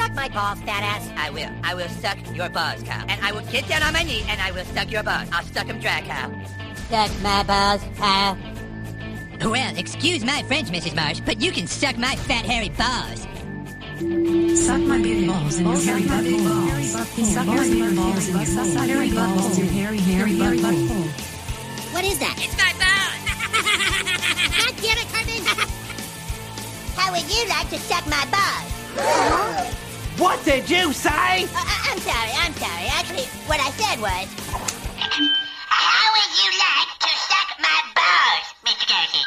Suck my balls, fat ass. I will. I will suck your balls, cow. And I will get down on my knee and I will suck your balls. I'll suck them dry, cow. Suck my balls, Kyle. Well, excuse my French, Mrs. Marsh, but you can suck my fat, hairy balls. Suck my big balls in your hairy butthole. Suck your big balls in your hairy balls, your hairy, hairy butthole. What is that? It's my balls. God damn it, Carmen! How would you like to suck my balls? What did you say? Uh, uh, I'm sorry, I'm sorry. Actually, what I said was. How would you like to suck my balls, Mr. Garrison?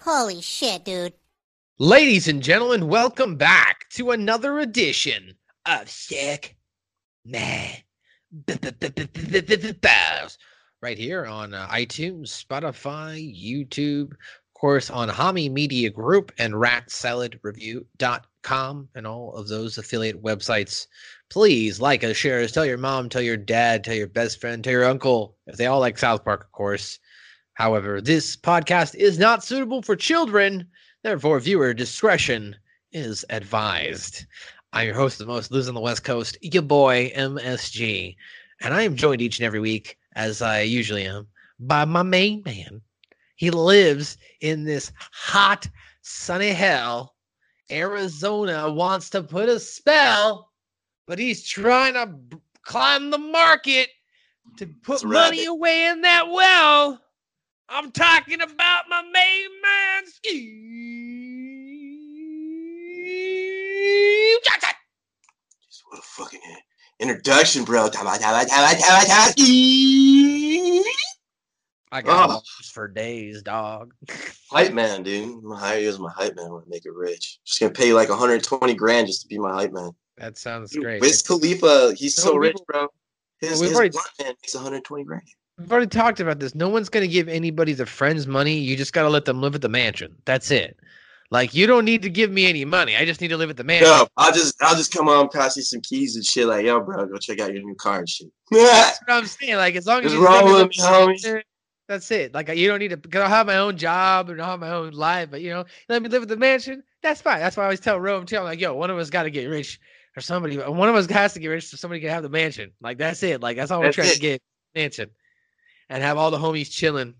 Holy shit, dude. Ladies and gentlemen, welcome back to another edition of Suck My Balls. Right here on uh, iTunes, Spotify, YouTube, of course, on Hami Media Group and ratsaladreview.com and all of those affiliate websites. Please like us, share us, tell your mom, tell your dad, tell your best friend, tell your uncle, if they all like South Park, of course. However, this podcast is not suitable for children. Therefore, viewer discretion is advised. I'm your host, the most lives on the West Coast, your boy MSG, and I am joined each and every week, as I usually am, by my main man. He lives in this hot, sunny hell. Arizona wants to put a spell, but he's trying to b- climb the market to put a money away in that well. I'm talking about my main man, Steve Johnson. Just what a fucking introduction, bro. I got Oh. for days, dog. Hype man, dude. My hire you as my hype man when I make it rich. Just gonna pay you like 120 grand just to be my hype man. That sounds Dude, great. Wiz Khalifa, he's No, so rich, bro. His, we've his already- man makes 120 grand. We've already talked about this. No one's gonna give anybody the friends money. You just gotta let them live at the mansion. That's it. Like you don't need to give me any money. I just need to live at the mansion. Yo, I'll just I'll just come on, pass you some keys and shit. Like, yo, bro, go check out your new car and shit. That's what I'm saying. Like as long as What's you wrong with me, mansion, That's it. Like you don't need to. Cause I have my own job and I have my own life. But you know, let me live at the mansion. That's fine. That's why I always tell Rome too. I'm like, yo, one of us got to get rich, or somebody. One of us has to get rich, so somebody can have the mansion. Like that's it. Like that's all we're That's trying to get mansion, and have all the homies chilling,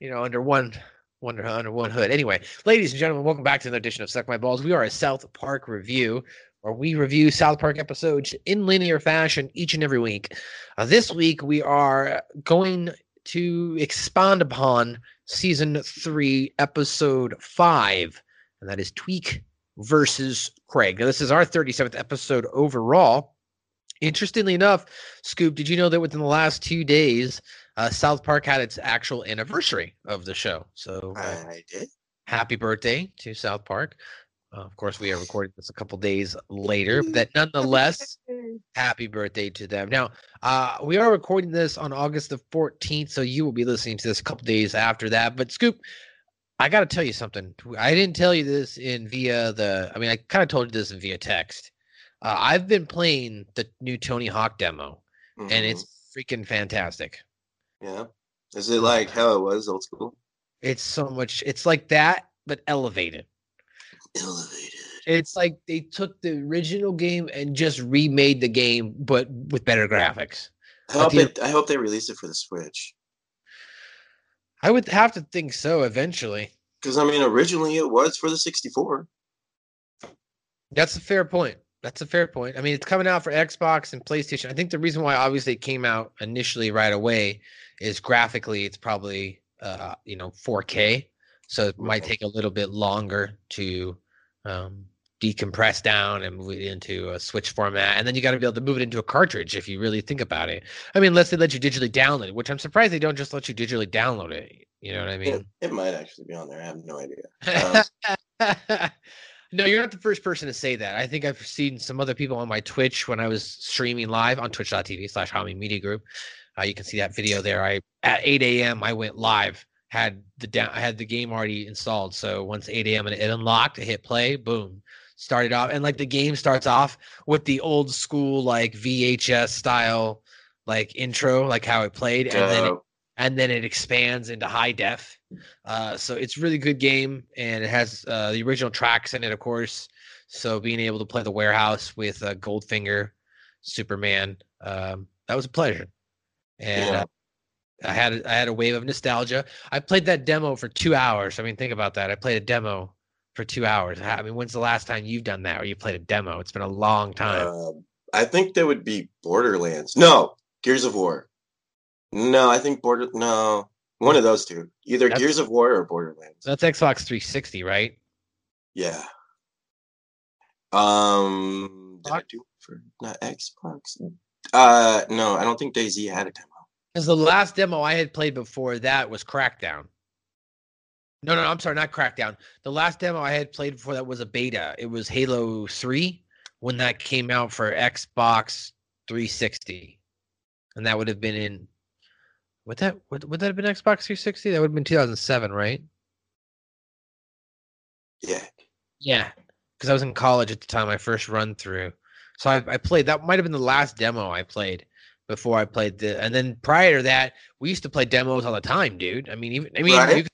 you know, under one. Under, under one hood. Anyway, ladies and gentlemen, welcome back to another edition of Suck My Balls. We are a South Park review, where we review South Park episodes in linear fashion each and every week. Uh, this week, we are going to expand upon season three, episode five, and that is Tweek versus Craig. Now, this is our 37th episode overall. Interestingly enough, Scoop, did you know that within the last two days, uh, South Park had its actual anniversary of the show? So, uh, I did. happy birthday to South Park. Uh, of course, we are recording this a couple days later, but that nonetheless, happy birthday to them. Now, uh, we are recording this on August the 14th, so you will be listening to this a couple days after that. But Scoop, I got to tell you something. I didn't tell you this in via the. I mean, I kind of told you this in via text. Uh, I've been playing the new Tony Hawk demo, and Mhm. it's freaking fantastic. yeah. Is it like how it was old school? It's so much. It's like that, but elevated. Elevated. It's like they took the original game and just remade the game, but with better graphics. I hope, the- they, I hope they release it for the Switch. I would have to think so eventually. Because I mean, originally it was for the 64. That's a fair point. That's a fair point. I mean, it's coming out for Xbox and PlayStation. I think the reason why obviously it came out initially right away is graphically it's probably uh, you know 4K, so it might take a little bit longer to um, decompress down and move it into a Switch format, and then you got to be able to move it into a cartridge if you really think about it. I mean, unless they let you digitally download it, which I'm surprised they don't just let you digitally download it. You know what I mean? it might actually be on there. I have no idea. Um, No, you're not the first person to say that. I think I've seen some other people on my Twitch when I was streaming live on twitch.tv slash Hami Media Group. Uh, you can see that video there. I at 8 a.m. I went live, had the down, i had the game already installed. So once 8 a.m. and it unlocked, I hit play, boom, started off, and like the game starts off with the old school like VHS style like intro, like how it played, and then it, and then it expands into high def. Uh, so it's really good game, and it has uh, the original tracks in it, of course. So being able to play the warehouse with uh, Goldfinger, Superman, um, that was a pleasure. And Yeah. uh, I had I had a wave of nostalgia. I played that demo for two hours. I mean, think about that. I played a demo for two hours. I mean, when's the last time you've done that, or you played a demo? It's been a long time. Um, I think that would be Borderlands. No, Gears of War. No, I think Border. No, one of those two. Either That's- Gears of War or Borderlands. that's Xbox 360, right? Yeah. Um, did I do for not Xbox? Uh, no, I don't think Daisy had a demo. Because the last demo I had played before that was Crackdown. No, no, I'm sorry, not Crackdown. The last demo I had played before that was a beta. It was Halo 3 when that came out for Xbox 360. And that would have been in would that would, would that have been Xbox 360? That would have been 2007, right? Yeah. Yeah. Because I was in college at the time, I first run through. So I, I played that might have been the last demo I played before I played the and then prior to that, we used to play demos all the time, dude. I mean, even I mean Right. you,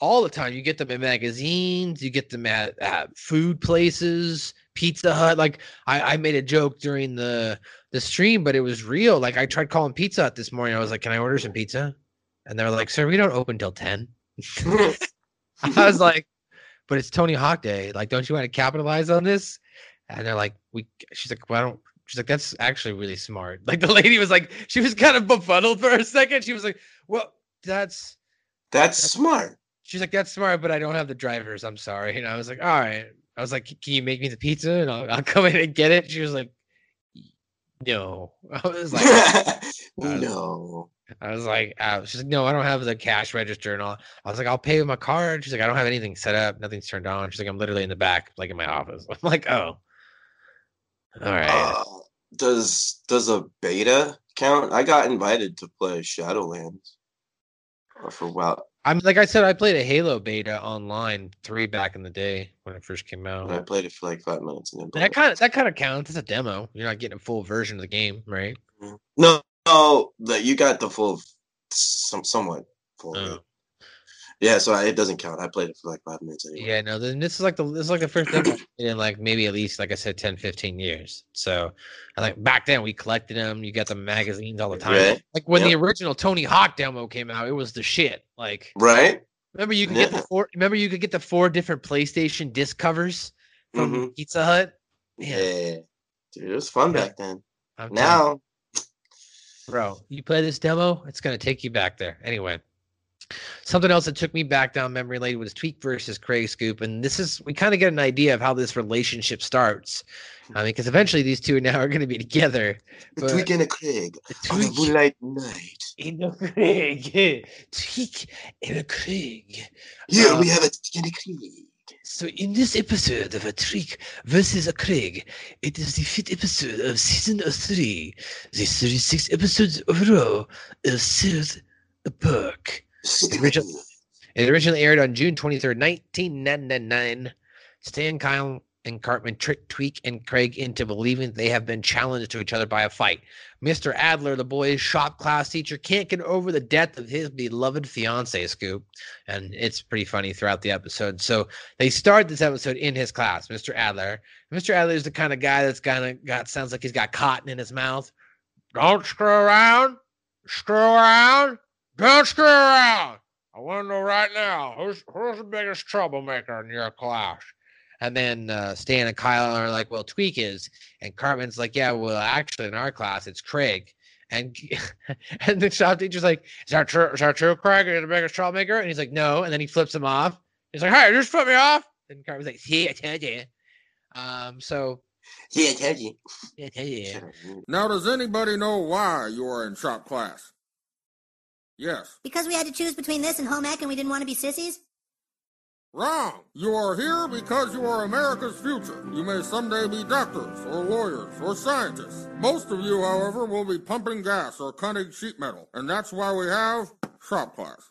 all the time. You get them in magazines, you get them at, at food places, Pizza Hut. Like I, I made a joke during the the stream, but it was real. Like I tried calling Pizza Hut this morning. I was like, Can I order some pizza? And they're like, Sir, we don't open till 10. I was like, but it's Tony Hawk Day. Like, don't you want to capitalize on this? And they're like, we. She's like, well, I don't. She's like, that's actually really smart. Like the lady was like, she was kind of befuddled for a second. She was like, well, that's. That's smart. She's like, that's smart, but I don't have the drivers. I'm sorry. And I was like, all right. I was like, can you make me the pizza and I'll, I'll come in and get it? She was like, no. I was like, no. I was like, uh, she's like, no, I don't have the cash register and all. I was like, I'll pay with my card. She's like, I don't have anything set up. Nothing's turned on. She's like, I'm literally in the back, like in my office. I'm like, oh, all right. Uh, does does a beta count? I got invited to play Shadowlands. For a while. I'm like I said, I played a Halo beta online three back in the day when it first came out. I played it for like five minutes and then That kind of that kind of counts. It's a demo. You're not getting a full version of the game, right? Mm-hmm. No, no, that you got the full, some somewhat full. Oh. Yeah, so I, it doesn't count. I played it for like five minutes anyway. Yeah, no, then this is like the this is like the first demo in like maybe at least like I said 10, 15 years. So I like back then we collected them. You got the magazines all the time. Right. Like when the original Tony Hawk demo came out, it was the shit. Like Right? remember you could get the four remember you could get the four different PlayStation disc covers from Mhm. Pizza Hut. Yeah. Dude, it was fun Yeah. back then. I'm. Now, bro you play this demo it's to take you back there anyway something else that took me back down memory lane was tweek versus craig scoop and this is we kind of get an idea of how this relationship starts i mean because eventually these two now are going to be together but Tweek and a Craig the on a moonlight night. in a craig tweek in a craig Here Uh, we have a Tweek and a Craig. So in this episode of a Tweek versus a Craig, it is the fifth episode of season three, the thirty-six episodes overall of South Park. Original- It originally aired on June twenty-third, nineteen ninety-nine. Stan, Kyle, and Cartman trick Tweek and Craig into believing they have been challenged to each other by a fight. Mr. Adler, the boys' shop class teacher, can't get over the death of his beloved fiance, Scoop. And it's pretty funny throughout the episode. So they start this episode in his class, Mr. Adler. Mr. Adler is the kind of guy that's kind of got sounds like he's got cotton in his mouth. Don't screw around. Screw around. Don't screw around. I want to know right now who's who's the biggest troublemaker in your class. And then uh, Stan and Kyle are like, "Well, Tweek is," and Cartman's like, "Yeah, well, actually, in our class, it's Craig." And and the shop teacher's like, "Is that true? Is that true, Craig? Are you the biggest troublemaker?" And he's like, "No." And then he flips him off. He's like, "Hey, you just flip me off." And Cartman's like, "See, I told you." Um. So Yeah, I told you. yeah, I told you. Now, does anybody know why you are in shop class? Yes. Because we had to choose between this and home ec and we didn't want to be sissies? Wrong. You are here because you are America's future. You may someday be doctors or lawyers or scientists. Most of you, however, will be pumping gas or cutting sheet metal. And that's why we have shop class.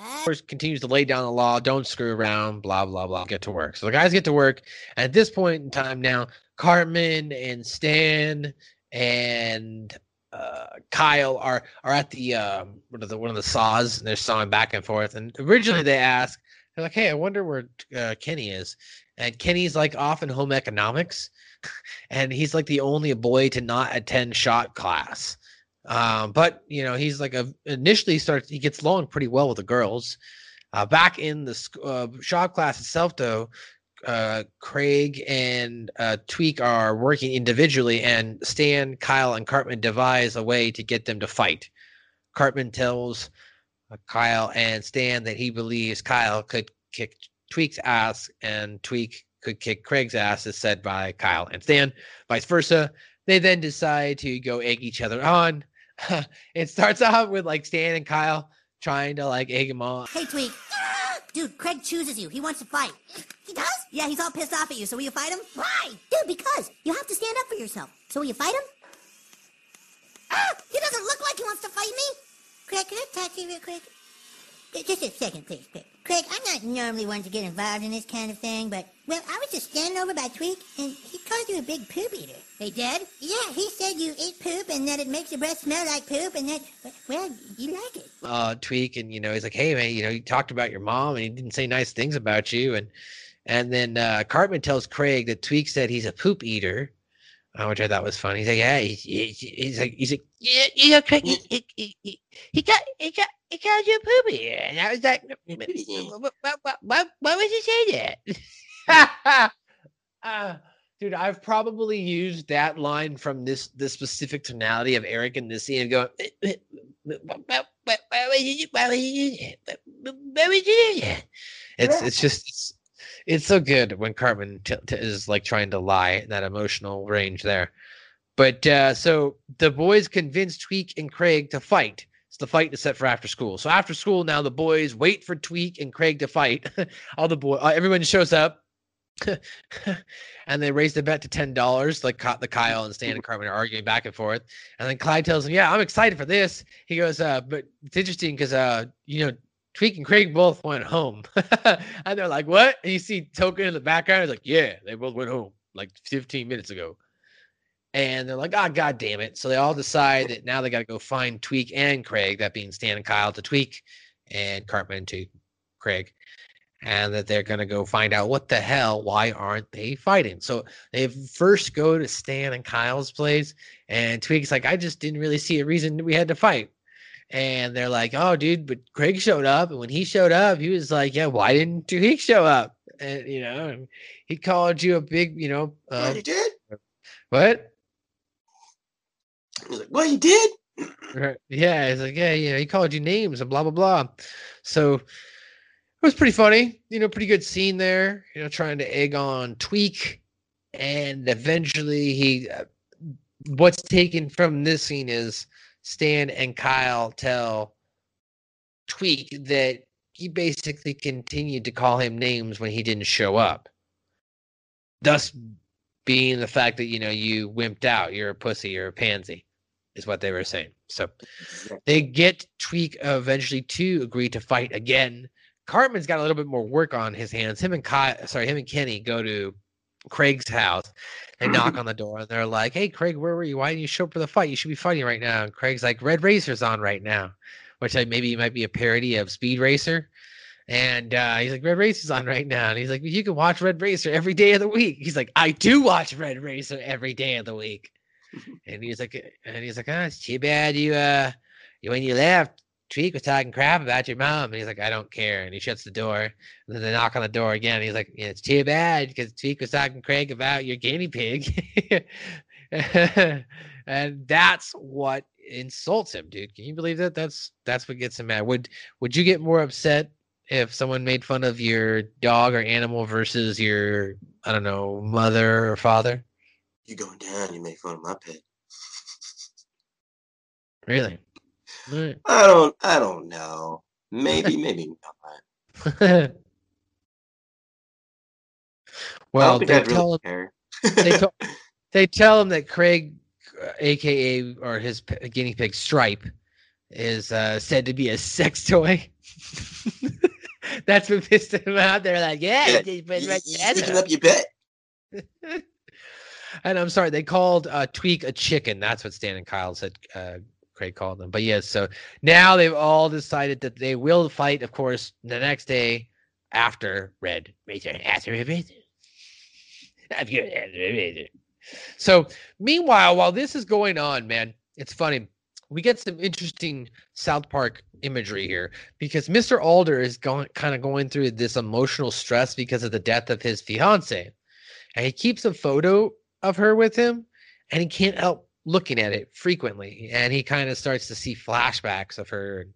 Uh, course, continues to lay down the law. Don't screw around. Blah blah blah. Get to work. So the guys get to work. At this point in time now, Cartman and Stan and uh, Kyle are are at the um, one of the one of the saws, and they're sawing back and forth. And originally they ask, they're like, "Hey, I wonder where uh, Kenny is." And Kenny's like off in home economics, and he's like the only boy to not attend shot class. Um, but you know, he's like a initially starts he gets along pretty well with the girls. Uh, back in the uh, shop class itself, though, uh, Craig and uh, Tweek are working individually, and Stan, Kyle, and Cartman devise a way to get them to fight. Cartman tells uh, Kyle and Stan that he believes Kyle could kick Tweek's ass, and Tweek could kick Craig's ass, as said by Kyle and Stan. Vice versa. They then decide to go egg each other on. it starts off with like Stan and Kyle trying to like egg him on. Hey, Tweek. Dude, Craig chooses you. He wants to fight. He does? Yeah, he's all pissed off at you. So will you fight him? Why? Dude, because you have to stand up for yourself. So will you fight him? Ah! He doesn't look like he wants to fight me. Craig, can I talk to you real quick? Just a second, please, Craig. Craig, I'm not normally one to get involved in this kind of thing, but, well, I was just standing over by Tweek, and he called you a big poop eater. He did? Yeah, he said you eat poop and that it makes your breath smell like poop, and that, well, you like it. uh tweek and you know he's like hey man you know you talked about your mom and he didn't say nice things about you and and then uh cartman tells craig that tweek said he's a poop eater which i thought was funny he's like yeah he, he, he's like he's like yeah you know craig he, he, he, he, got he got he called you a poop eater and i was like why, why, why, why would you say that uh, dude i've probably used that line from this this specific tonality of eric in this scene going why, why, why would you why would you do that? Why, why would you do that? It's it's just it's, it's so good when Cartman t- t- is like trying to lie that emotional range there. But uh, so the boys convince Tweek and Craig to fight. So the fight is set for after school. So after school now, the boys wait for Tweek and Craig to fight. All the boy, uh, everyone shows up. and they raise the bet to ten dollars. Like Ky- the Kyle and Stan and Cartman are arguing back and forth, and then Clyde tells him, "Yeah, I'm excited for this." He goes, uh, "But it's interesting because uh, you know, Tweek and Craig both went home," and they're like, "What?" And you see Token in the background. He's like, "Yeah, they both went home like 15 minutes ago." And they're like, "Ah, god damn it!" So they all decide that now they got to go find Tweek and Craig, that being Stan and Kyle to Tweek, and Cartman to Craig and that they're going to go find out what the hell why aren't they fighting so they first go to stan and kyle's place and tweek's like i just didn't really see a reason we had to fight and they're like oh dude but craig showed up and when he showed up he was like yeah why didn't tweak show up and you know and he called you a big you know What uh, he did? what He's like, what he did? Right. Yeah, it's like, yeah, you know, he called you names and blah blah blah. So it was pretty funny, you know, pretty good scene there, you know, trying to egg on Tweek, and eventually he. Uh, what's taken from this scene is Stan and Kyle tell Tweek that he basically continued to call him names when he didn't show up. Thus, being the fact that you know you wimped out, you're a pussy, you're a pansy, is what they were saying. So they get Tweek eventually to agree to fight again. Cartman's got a little bit more work on his hands. Him and Kyle, sorry, him and Kenny go to Craig's house. They knock on the door and they're like, "Hey, Craig, where were you? Why didn't you show up for the fight? You should be fighting right now." And Craig's like, "Red Racer's on right now," which I, maybe might be a parody of Speed Racer. And uh, he's like, Red Racer's on right now. And he's like, You can watch Red Racer every day of the week. He's like, I do watch Red Racer every day of the week. and he's like, and he's like, oh, it's too bad you uh you- when you left, Tweek was talking crap about your mom. And he's like, I don't care. And he shuts the door. And then they knock on the door again. He's like, yeah, it's too bad because Tweek was talking Craig about your guinea pig. and that's what insults him, dude. Can you believe that? That's that's what gets him mad. Would would you get more upset if someone made fun of your dog or animal versus your I don't know mother or father? You going down? You make fun of my pet. Really? I don't. I don't know. Maybe. maybe not. Well, they tell really him they, tell they tell him that Craig, aka or his p- guinea pig Stripe, is uh, said to be a sex toy. That's what pissed him out. They're like, yeah, Yeah, You- right you picking up your bet? and I'm sorry, they called uh, Tweek a chicken. That's what Stan and Kyle said. Uh, Craig called them. But yes, so now they've all decided that they will fight. Of course, the next day after Red Racer. After Racer. So meanwhile, while this is going on, man, it's funny. We get some interesting South Park imagery here because Mr. Adler is going kind of going through this emotional stress because of the death of his fiance. And he keeps a photo of her with him and he can't help looking at it frequently. And he kind of starts to see flashbacks of her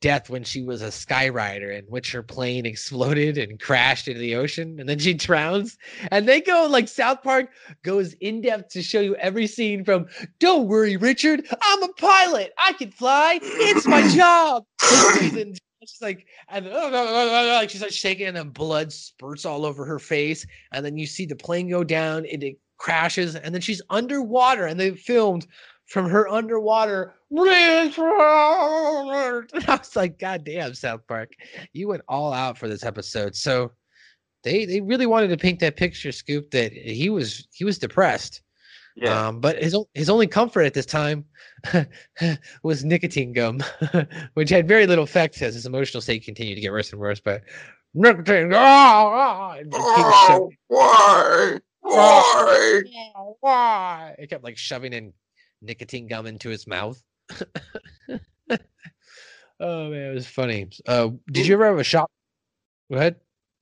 death when she was a skywriter in which her plane exploded and crashed into the ocean and then she drowns. And they go like South Park goes in depth to show you every scene from don't worry, Richard, I'm a pilot. I can fly. It's my job. and she's like, and like she starts shaking, and then blood spurts all over her face. And then you see the plane go down, it crashes, and then she's underwater, and they filmed from her underwater. I was like, God damn, South Park, you went all out for this episode. So they they really wanted to paint that picture, Scoop, that he was he was depressed. Yeah. Um, but his his only comfort at this time was nicotine gum, which had very little effect as his emotional state continued to get worse and worse. But nicotine, ah, ah, keep oh, why? Why? "Oh, why? It kept like shoving in nicotine gum into his mouth. oh man, it was funny. Uh, did you ever have a shop? Go ahead.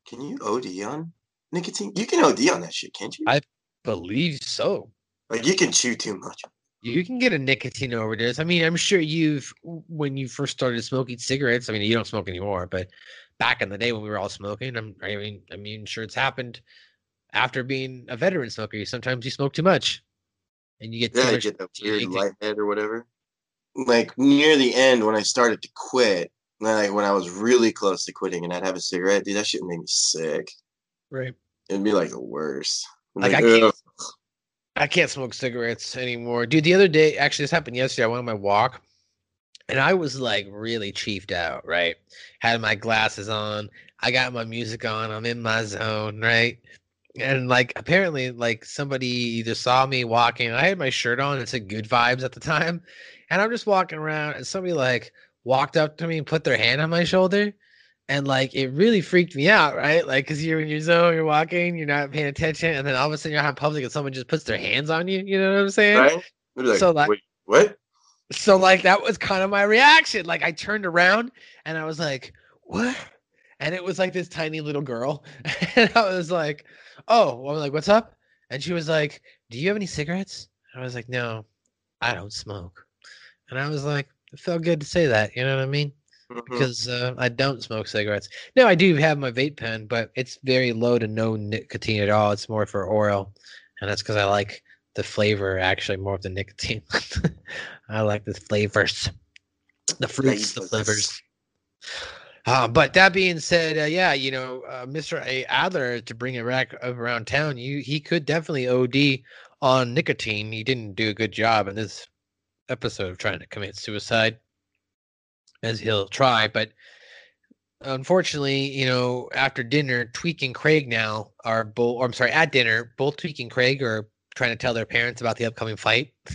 Can you OD on nicotine? You can OD on that shit, can't you? I- Believe so. like you can chew too much. You can get a nicotine overdose. I mean, I'm sure you've when you first started smoking cigarettes. I mean, you don't smoke anymore, but back in the day when we were all smoking, I'm, I mean, I mean, sure it's happened after being a veteran smoker. Sometimes you smoke too much, and you get too Yeah, you get that you weird lighthead or whatever. Like near the end when I started to quit, like when I was really close to quitting and I'd have a cigarette, dude, that shit made me sick. right. It'd be like the worst. I'm Like, I can't- I can't smoke cigarettes anymore. Dude, the other day, actually, this happened yesterday. I went on my walk and I was like really chiefed out, right? Had my glasses on, I got my music on, I'm in my zone, right? And like apparently, like somebody either saw me walking, I had my shirt on, it said good vibes at the time. And I'm just walking around, and somebody like walked up to me and put their hand on my shoulder. And like it really freaked me out, right? Like, cause you're in your zone, you're walking, you're not paying attention, and then all of a sudden you're out in public and someone just puts their hands on you. You know what I'm saying? right? Like, So, like- wait, what? So like that was kind of my reaction. Like I turned around and I was like, "What?" And it was like this tiny little girl, and I was like, "Oh," well, I'm like, "What's up?" And she was like, "Do you have any cigarettes?" I was like, "No, I don't smoke." And I was like, "It felt good to say that." You know what I mean? Mhm. Because uh, I don't smoke cigarettes. No, I do have my vape pen, but it's very low to no nicotine at all. It's more for oral, and that's because I like the flavor actually more of the nicotine. I like the flavors, the fruits, the Flavors. Uh, but that being said, uh, yeah, you know, uh, Mr. A. Adler, to bring it back around town, you he could definitely OD on nicotine. He didn't do a good job in this episode of trying to commit suicide, as he'll try. But unfortunately, you know, after dinner, Tweek and Craig now are both. I'm sorry, at dinner, both Tweek and Craig are trying to tell their parents about the upcoming fight.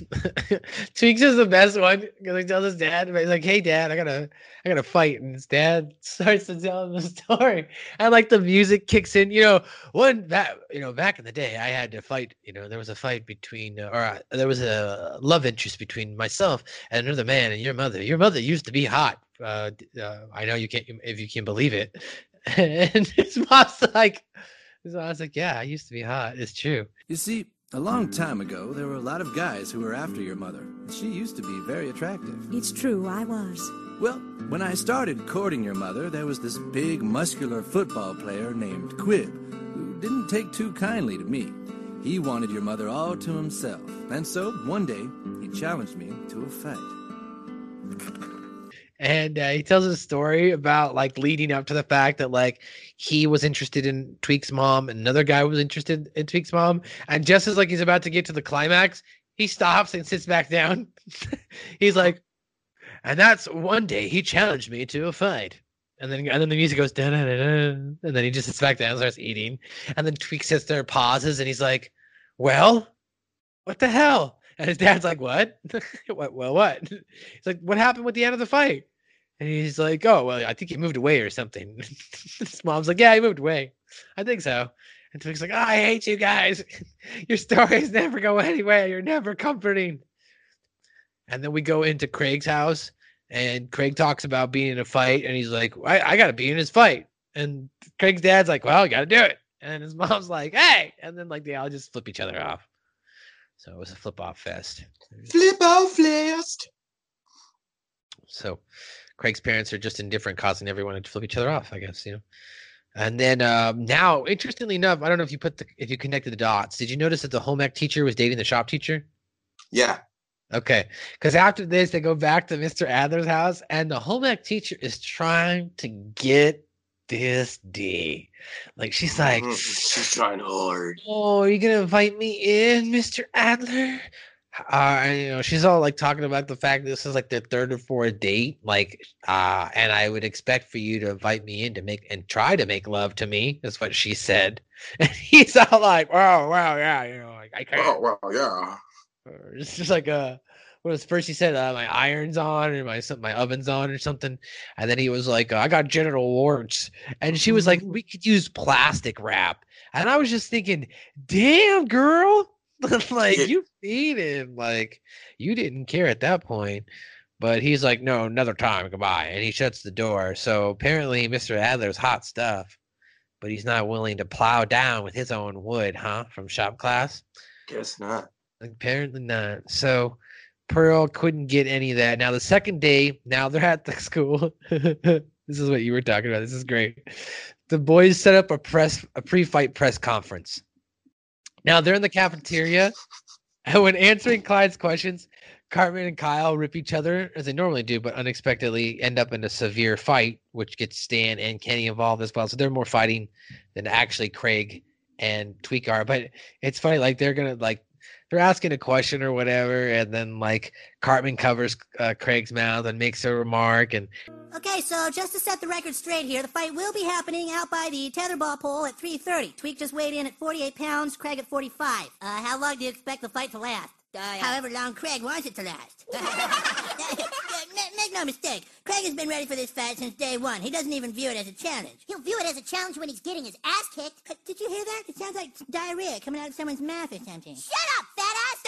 Tweeks is the best one because he tells his dad, he's like, "Hey, dad, I gotta, I gotta fight," and his dad starts to tell him the story, and like the music kicks in. You know, one that you know, back in the day, I had to fight. You know, there was a fight between, uh, or uh, there was a love interest between myself and another man, and your mother. Your mother used to be hot. Uh, uh, I know you can't, if you can believe it. And his mom's like, his mom's like, "Yeah, I used to be hot. It's true." You see, a long time ago, there were a lot of guys who were after your mother. She used to be very attractive. It's true, I was. Well, when I started courting your mother, there was this big, muscular football player named Quib, who didn't take too kindly to me. He wanted your mother all to himself, and so one day he challenged me to a fight. And uh, he tells a story about like leading up to the fact that like he was interested in Tweek's mom, another guy was interested in Tweek's mom, and just as like he's about to get to the climax, he stops and sits back down. he's like, and that's one day he challenged me to a fight. And then, and then the music goes da da da and then he just sits back down and starts eating. And then Tweek sits there, pauses, and he's like, "Well, what the hell?" And his dad's like, "What? what? Well, what?" He's like, "What happened with the end of the fight?" And he's like, "Oh, well, I think he moved away or something." his mom's like, "Yeah, he moved away. I think so." And Tweek's like, oh, "I hate you guys. Your stories never go anywhere. You're never comforting." And then we go into Craig's house, and Craig talks about being in a fight, and he's like, I, I got to be in his fight. And Craig's dad's like, Well, you got to do it. And his mom's like, Hey. And then, like, they all just flip each other off. So it was a flip off fest. Flip off fest. So Craig's parents are just indifferent, causing everyone to flip each other off, I guess, you know. And then um, now, interestingly enough, I don't know if you put the if you connected the dots. Did you notice that the home ec teacher was dating the shop teacher? Yeah. Okay. Because after this, they go back to Mr. Adler's house, and the home ec teacher is trying to get this D. Like, she's like, Mhm. she's trying hard. Oh, are you going to invite me in, Mr. Adler? Uh, and, you know, she's all like talking about the fact this is like their third or fourth date. Like, uh, and I would expect for you to invite me in to make and try to make love to me, is what she said. And he's all like, oh, wow, yeah, you know, like, I can't. Oh well, yeah. It's just like uh what was first he said uh, my irons on or my some- my oven's on or something, and then he was like I got genital warts, and she was like we could use plastic wrap, and I was just thinking, damn girl, like Yeah. you feed him like you didn't care at that point. But he's like, no, another time, goodbye, and he shuts the door. So apparently, Mr. Adler's hot stuff, but he's not willing to plow down with his own wood, huh? From shop class. Guess not. Apparently not. So Pearl couldn't get any of that. Now the second day, now they're at the school. this is what you were talking about. This is great. The boys set up a press a pre-fight press conference. Now they're in the cafeteria, and when answering Clyde's questions, Cartman and Kyle rip each other as they normally do, but unexpectedly end up in a severe fight, which gets Stan and Kenny involved as well. So they're more fighting than actually Craig and Tweek are. But it's funny, like they're gonna like they're asking a question or whatever, and then like Cartman covers uh, Craig's mouth and makes a remark, and Okay, so just to set the record straight here, the fight will be happening out by the tetherball pole at 3.30. Tweek just weighed in at 48 pounds, Craig at 45. Uh, how long do you expect the fight to last? Uh, However long Craig wants it to last. Make no mistake, Craig has been ready for this fight since day one. He doesn't even view it as a challenge. He'll view it as a challenge when he's getting his ass kicked. Uh, Did you hear that? It sounds like diarrhea coming out of someone's mouth or something. Shut up, fat ass!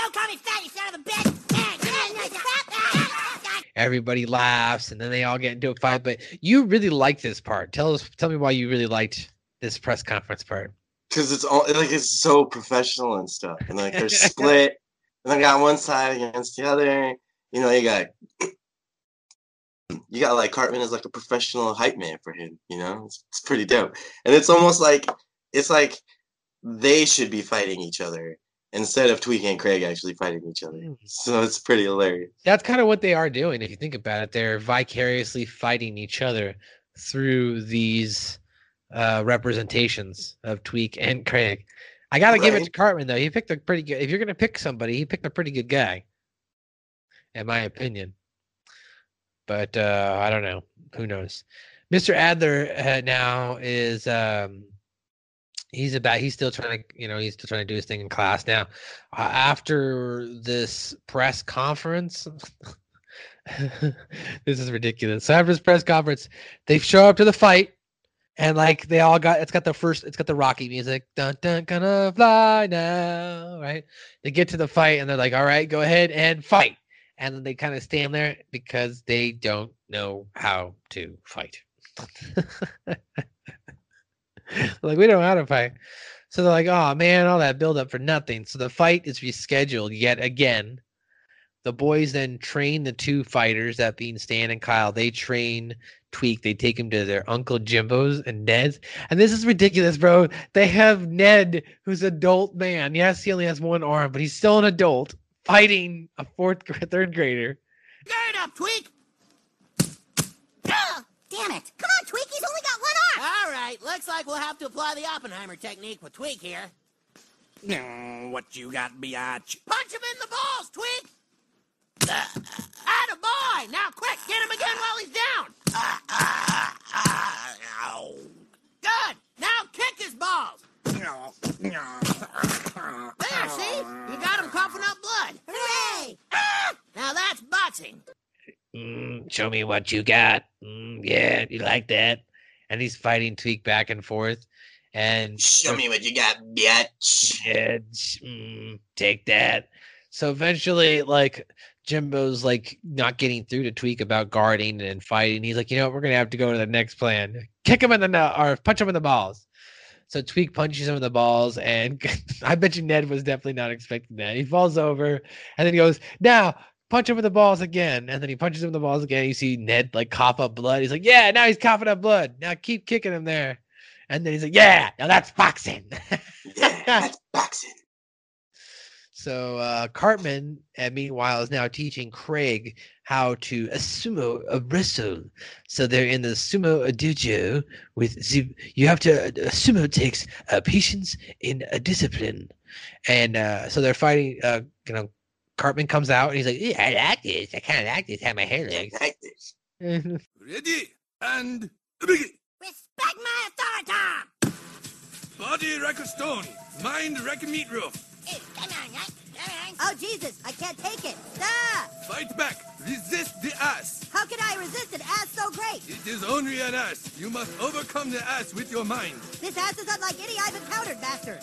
Don't call me fat, you son of a bitch! Get out of here, crap! everybody laughs, and then they all get into a fight. But you really liked this part. Tell us, tell me why you really liked this press conference part. Because it's all like it's so professional and stuff, and like they're split, and they got one side against the other. You know, you got you got like Cartman is like a professional hype man for him. You know, it's, it's pretty dope, and it's almost like it's like they should be fighting each other instead of Tweek and Craig actually fighting each other. So it's pretty hilarious. That's kind of what they are doing. If you think about it, they're vicariously fighting each other through these uh, representations of Tweek and Craig. I got to give it to Cartman though. He picked a pretty good. If you're gonna pick somebody, he picked a pretty good guy, in my opinion. But uh, I don't know. Who knows? Mr. Adler uh, now is um, he's about he's still trying to you know he's still trying to do his thing in class now. Uh, after this press conference, this is ridiculous. So after this press conference, they show up to the fight, and like they all got it's got the first it's got the Rocky music. Dun dun gonna fly now, right? They get to the fight and they're like, all right, go ahead and fight. And then they kind of stand there because they don't know how to fight. like we don't know how to fight. So they're like, oh man, all that build up for nothing. So the fight is rescheduled yet again. The boys then train the two fighters, that being Stan and Kyle. They train Tweek. They take him to their Uncle Jimbo's and Ned's. And this is ridiculous, bro. They have Ned, who's an adult man. Yes, he only has one arm, but he's still an adult, fighting a fourth, third grader. Gird up, Tweek! damn it. Come on, Tweek, he's only got. All right, looks like we'll have to apply the Oppenheimer technique with Tweek here. Mm, what you got, biatch? Punch him in the balls, Tweek! Atta boy! Now quick, get him again while he's down! Good! Now kick his balls! There, see? You got him coughing up blood. Hooray! Ah! Now that's boxing. Mm, show me what you got. Mm, yeah, you like that? And he's fighting Tweek back and forth. And Show me what you got, bitch. Yeah, mm, take that. So eventually, like Jimbo's like not getting through to Tweek about guarding and fighting. He's like, you know what, we're gonna have to go to the next plan. Kick him in the nut or punch him in the balls. So Tweek punches him in the balls, and I bet you Ned was definitely not expecting that. He falls over, and then he goes, "Now punch him in the balls again." And then he punches him in the balls again. You see Ned like cough up blood. He's like, "Yeah, now he's coughing up blood. Now keep kicking him there." And then he's like, "Yeah, now that's boxing." Yeah, that's boxing. So uh, Cartman, uh, meanwhile, is now teaching Craig how to uh, sumo uh, wrestle. So they're in the sumo dojo with the, you have to uh, sumo takes uh, patience in a discipline, and uh, so they're fighting. Uh, you know, Cartman comes out and he's like, yeah, "I like this. I kind of like this. How my hair looks." Like this. Ready and begin. Respect my authority! Body record stone, mind record meat roof. Come on, right? Oh, Jesus, I can't take it. Ah! Fight back, resist the ass. How can I resist an ass so great? It is only an ass. You must overcome the ass with your mind. This ass is unlike any I've encountered, Master.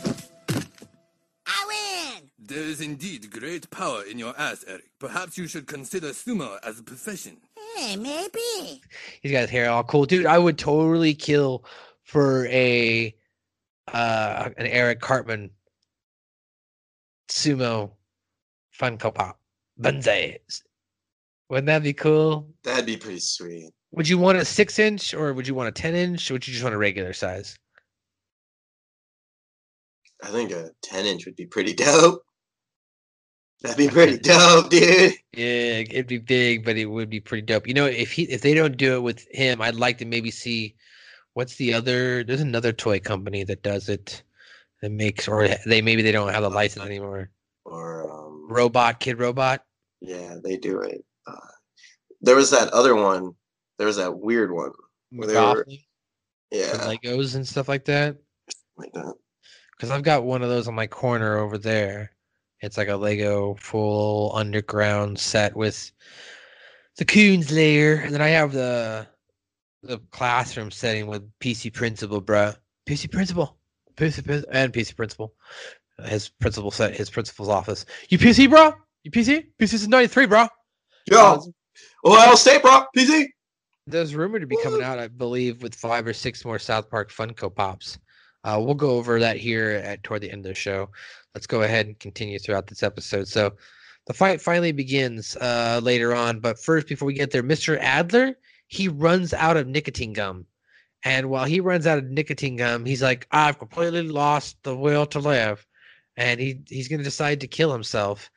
I win! There is indeed great power in your ass, Eric. Perhaps you should consider sumo as a profession. Hey, maybe. He's got his hair all cool, dude. I would totally kill for a uh an Eric Cartman sumo Funko Pop Banzai. Wouldn't that be cool? That'd be pretty sweet. Would you want a six inch or would you want a ten inch or would you just want a regular size? I think a 10 inch would be pretty dope. That'd be pretty dope, dude. Yeah, it'd be big, but it would be pretty dope. You know, if he if they don't do it with him, I'd like to maybe see what's the other there's another toy company that does it that makes or they maybe they don't have the license anymore. Or, um, Robot Kid Robot. yeah, they do it. Uh, there was that other one. There was that weird one. Were, yeah, Legos and stuff like that. like that. Because I've got one of those on my corner over there. It's like a Lego full underground set with the Coons lair, and then I have the the classroom setting with PC Principal, bruh. PC Principal, PC and PC Principal. His principal set, his principal's office. You PC, bro? You PC? PC is ninety three, bro. Yo, Ohio State, bro. PC. There's rumored to be coming out, I believe, with five or six more South Park Funko Pops. Uh, we'll go over that here at toward the end of the show. Let's go ahead and continue throughout this episode. So, the fight finally begins uh, later on, but first, before we get there, Mr. Adler he runs out of nicotine gum, and while he runs out of nicotine gum, he's like, "I've completely lost the will to live," and he he's going to decide to kill himself.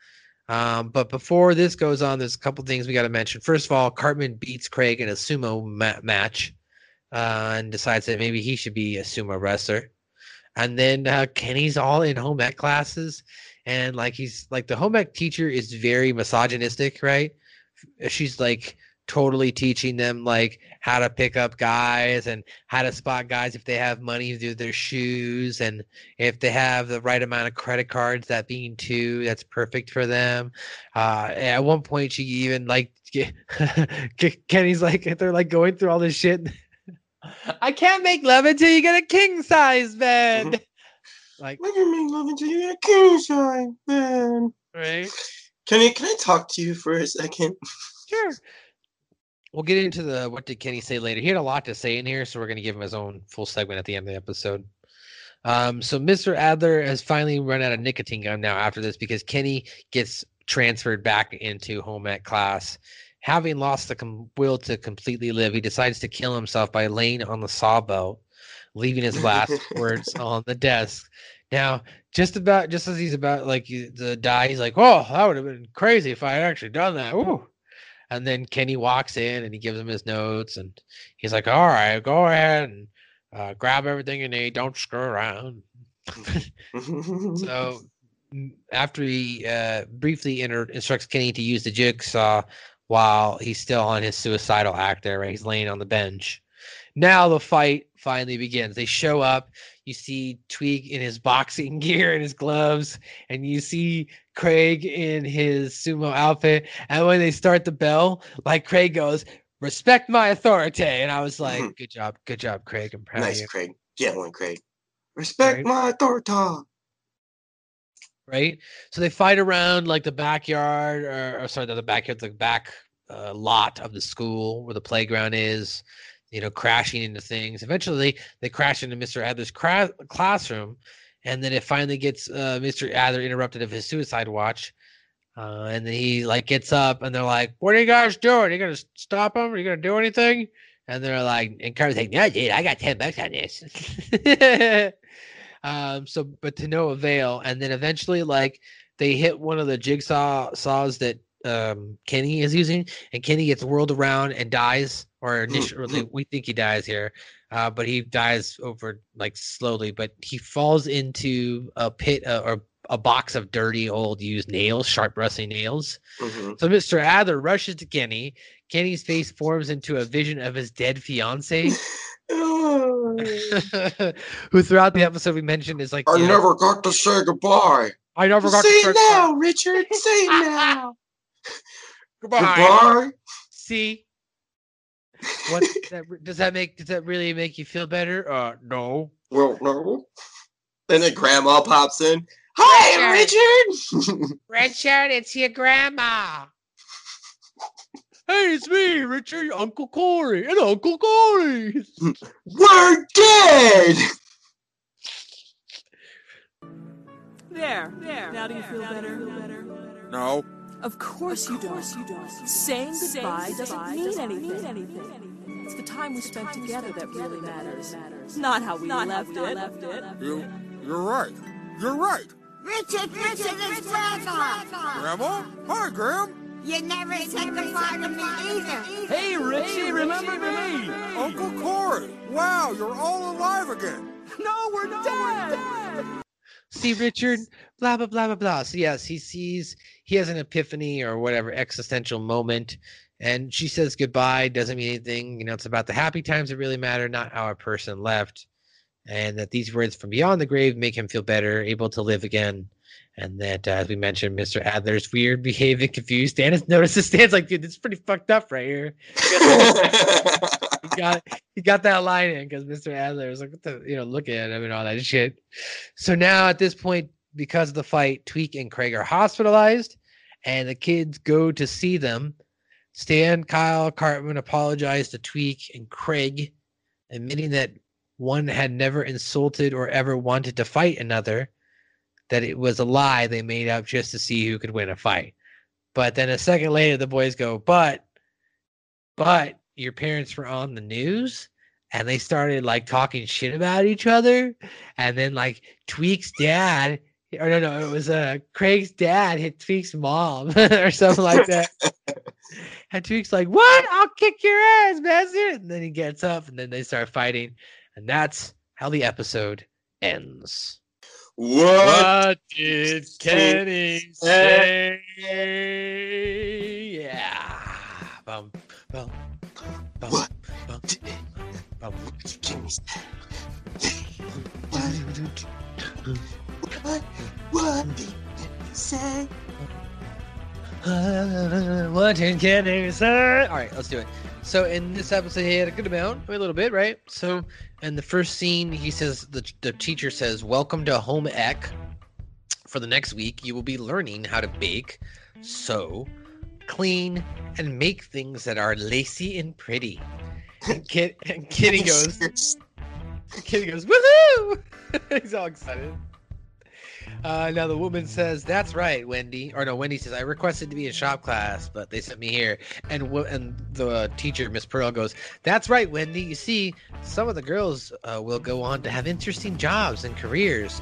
Um, but before this goes on, there's a couple things we got to mention. First of all, Cartman beats Craig in a sumo ma- match uh, and decides that maybe he should be a sumo wrestler. And then uh, Kenny's all in home ec classes, and like he's like the home ec teacher is very misogynistic, right? She's like totally teaching them like how to pick up guys and how to spot guys if they have money through their shoes and if they have the right amount of credit cards that being two that's perfect for them. Uh at one point she even like kenny's like they're like going through all this shit i can't make love until you get a king size bed like When you make love until you get a king size, bed. right Can I can I talk to you for a second? Sure. We'll get into the what did Kenny say later. He had a lot to say in here, so we're going to give him his own full segment at the end of the episode. Um, so Mr. Adler has finally run out of nicotine gum now after this because Kenny gets transferred back into home ec class. Having lost the com- will to completely live, he decides to kill himself by laying on the sawbelt, leaving his last words on the desk. Now, just about just as he's about like to die, he's like, "Oh, that would have been crazy if I had actually done that." Ooh. And then Kenny walks in and he gives him his notes and he's like, All right, go ahead and uh, grab everything you need. Don't screw around. so after he uh, briefly inter- instructs Kenny to use the jigsaw while he's still on his suicidal act there, right? He's laying on the bench. Now the fight finally begins. They show up. You see Tweek in his boxing gear and his gloves, and you see Craig in his sumo outfit. And when they start the bell, like Craig goes, "Respect my authority," and I was like, mm-hmm. "Good job, good job, Craig. I'm proud of nice, you." Craig. Get one, Craig. Respect Right. my authority. Right? So they fight around like the backyard, or, or sorry, the backyard, the back uh, lot of the school where the playground is. You know, crashing into things. Eventually, they crash into Mr. Adler's cra- classroom, and then it finally gets uh, Mr. Adler interrupted of his suicide watch. Uh, and then he like gets up, and they're like, "What are you guys doing? you gonna stop him? Are you gonna do anything?" And they're like, and Carter's like, "No, dude, I got ten bucks on this." um so but to no avail. And then eventually like they hit one of the jigsaw saws that um kenny is using and kenny gets whirled around and dies or initially we think he dies here uh but he dies over like slowly but he falls into a pit uh, or a box of dirty old used nails sharp rusty nails. Mhm. so mr adler rushes to kenny. Kenny's face forms into a vision of his dead fiance who throughout the episode we mentioned is like I you never got to say goodbye. I never got say to it start now, Richard. Say it now. Goodbye. Goodbye. See, what that, does that make? Does that really make you feel better? Uh, no. Well, no. And then the grandma pops in. Hi, Richard. Richard, it's your grandma. Hey, it's me, Richard, Uncle Corey, and Uncle Corey. We're dead. There, there. Now do you feel better? No. Of course you don't. Saying goodbye doesn't mean anything. It's the time we spent together that really matters. Not how we left it. You, you're right. You're right. Richard, Richard is Grandma. Grandma? Hi, Gram. You never said goodbye to me either. Hey, Richie, remember me? Uncle Corey. Wow, you're all alive again. No, we're dead. See, Richard, blah blah blah blah blah. So yes, he sees he has an epiphany or whatever existential moment, and she says goodbye. Doesn't mean anything. You know, it's about the happy times that really matter, not how a person left. And that these words from beyond the grave make him feel better, able to live again. And that, uh, as we mentioned, Mr. Adler's weird behaving, confused. Stannis notices Stan's like, dude, this is pretty fucked up right here. he got he got that line in because Mr. Adler was like, what the, you know, looking at him and all that shit. So now at this point, because of the fight, Tweek and Craig are hospitalized, and the kids go to see them. Stan, Kyle, Cartman apologize to Tweek and Craig, admitting that one had never insulted or ever wanted to fight another, that it was a lie they made up just to see who could win a fight. But then a second later, the boys go, but, but your parents were on the news and they started like talking shit about each other. And then like Tweek's dad, or no, no, it was uh, Craig's dad hit Tweek's mom or something like that. and Tweek's like, what? I'll kick your ass, bastard. And then he gets up and then they start fighting. And that's how the episode ends. What, did Kenny say? Yeah. Bum, bum, bum, What bum, bum. What? What did you say? what did Kenny say? All right, let's do it. So in this episode, he had a good amount, a little bit, right? So in the first scene, he says the the teacher says, "Welcome to home ec. For the next week, you will be learning how to bake, sew, clean, and make things that are lacy and pretty." And, Kid, and Kitty goes, Kitty goes, woohoo! He's all excited. Uh, now the woman says, "That's right, Wendy." Or no, Wendy says, "I requested to be in shop class, but they sent me here." And wo- and the teacher, Miss Pearl, goes, "That's right, Wendy. You see, some of the girls uh, will go on to have interesting jobs and careers,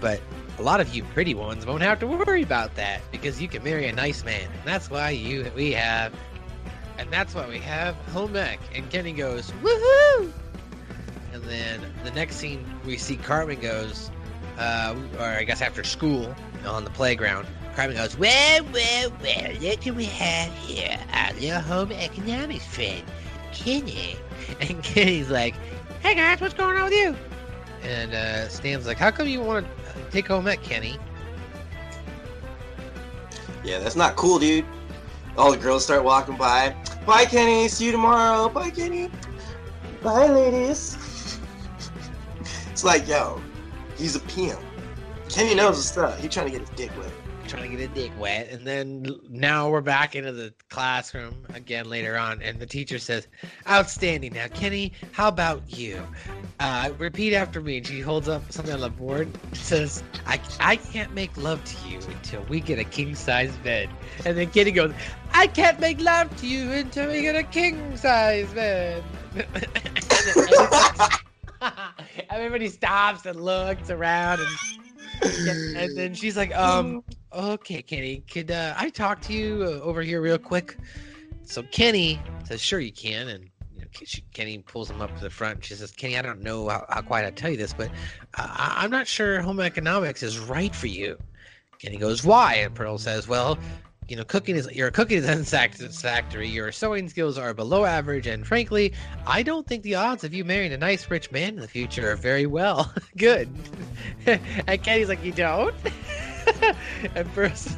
but a lot of you pretty ones won't have to worry about that because you can marry a nice man, and that's why you we have and that's why we have home ec. And Kenny goes, woohoo! And then the next scene, we see Cartman goes, uh, or I guess after school on the playground, Cartman goes, well, well, well, look who we have here, our little home economics friend, Kenny. And Kenny's like, hey guys, what's going on with you? And uh, Stan's like, how come you want to take home ec, Kenny? Yeah, that's not cool, dude. All the girls start walking by. Bye, Kenny. See you tomorrow. Bye, Kenny. Bye, ladies. it's like, yo, he's a pimp. Kenny knows his stuff. He's trying to get his dick wet. trying to get his dick wet. And then now we're back into the classroom again later on, and the teacher says, "Outstanding." Now, Kenny, how about you? Uh, repeat after me. And she holds up something on the board. Says, "I I can't make love to you until we get a king size bed." And then Kenny goes, "I can't make love to you until we get a king size bed." Everybody stops and looks around and and then she's like, um, okay, Kenny, could uh, I talk to you uh, over here real quick? So Kenny says, sure you can, and Kenny pulls him up to the front. She says, Kenny, I don't know how, how quite I tell you this, but uh, I'm not sure home economics is right for you. Kenny goes, why? And Pearl says, well, you know, cooking is you're cooking is unsatisfactory. Your sewing skills are below average, and frankly, I don't think the odds of you marrying a nice rich man in the future are very well good. and Kenny's like, you don't. and first,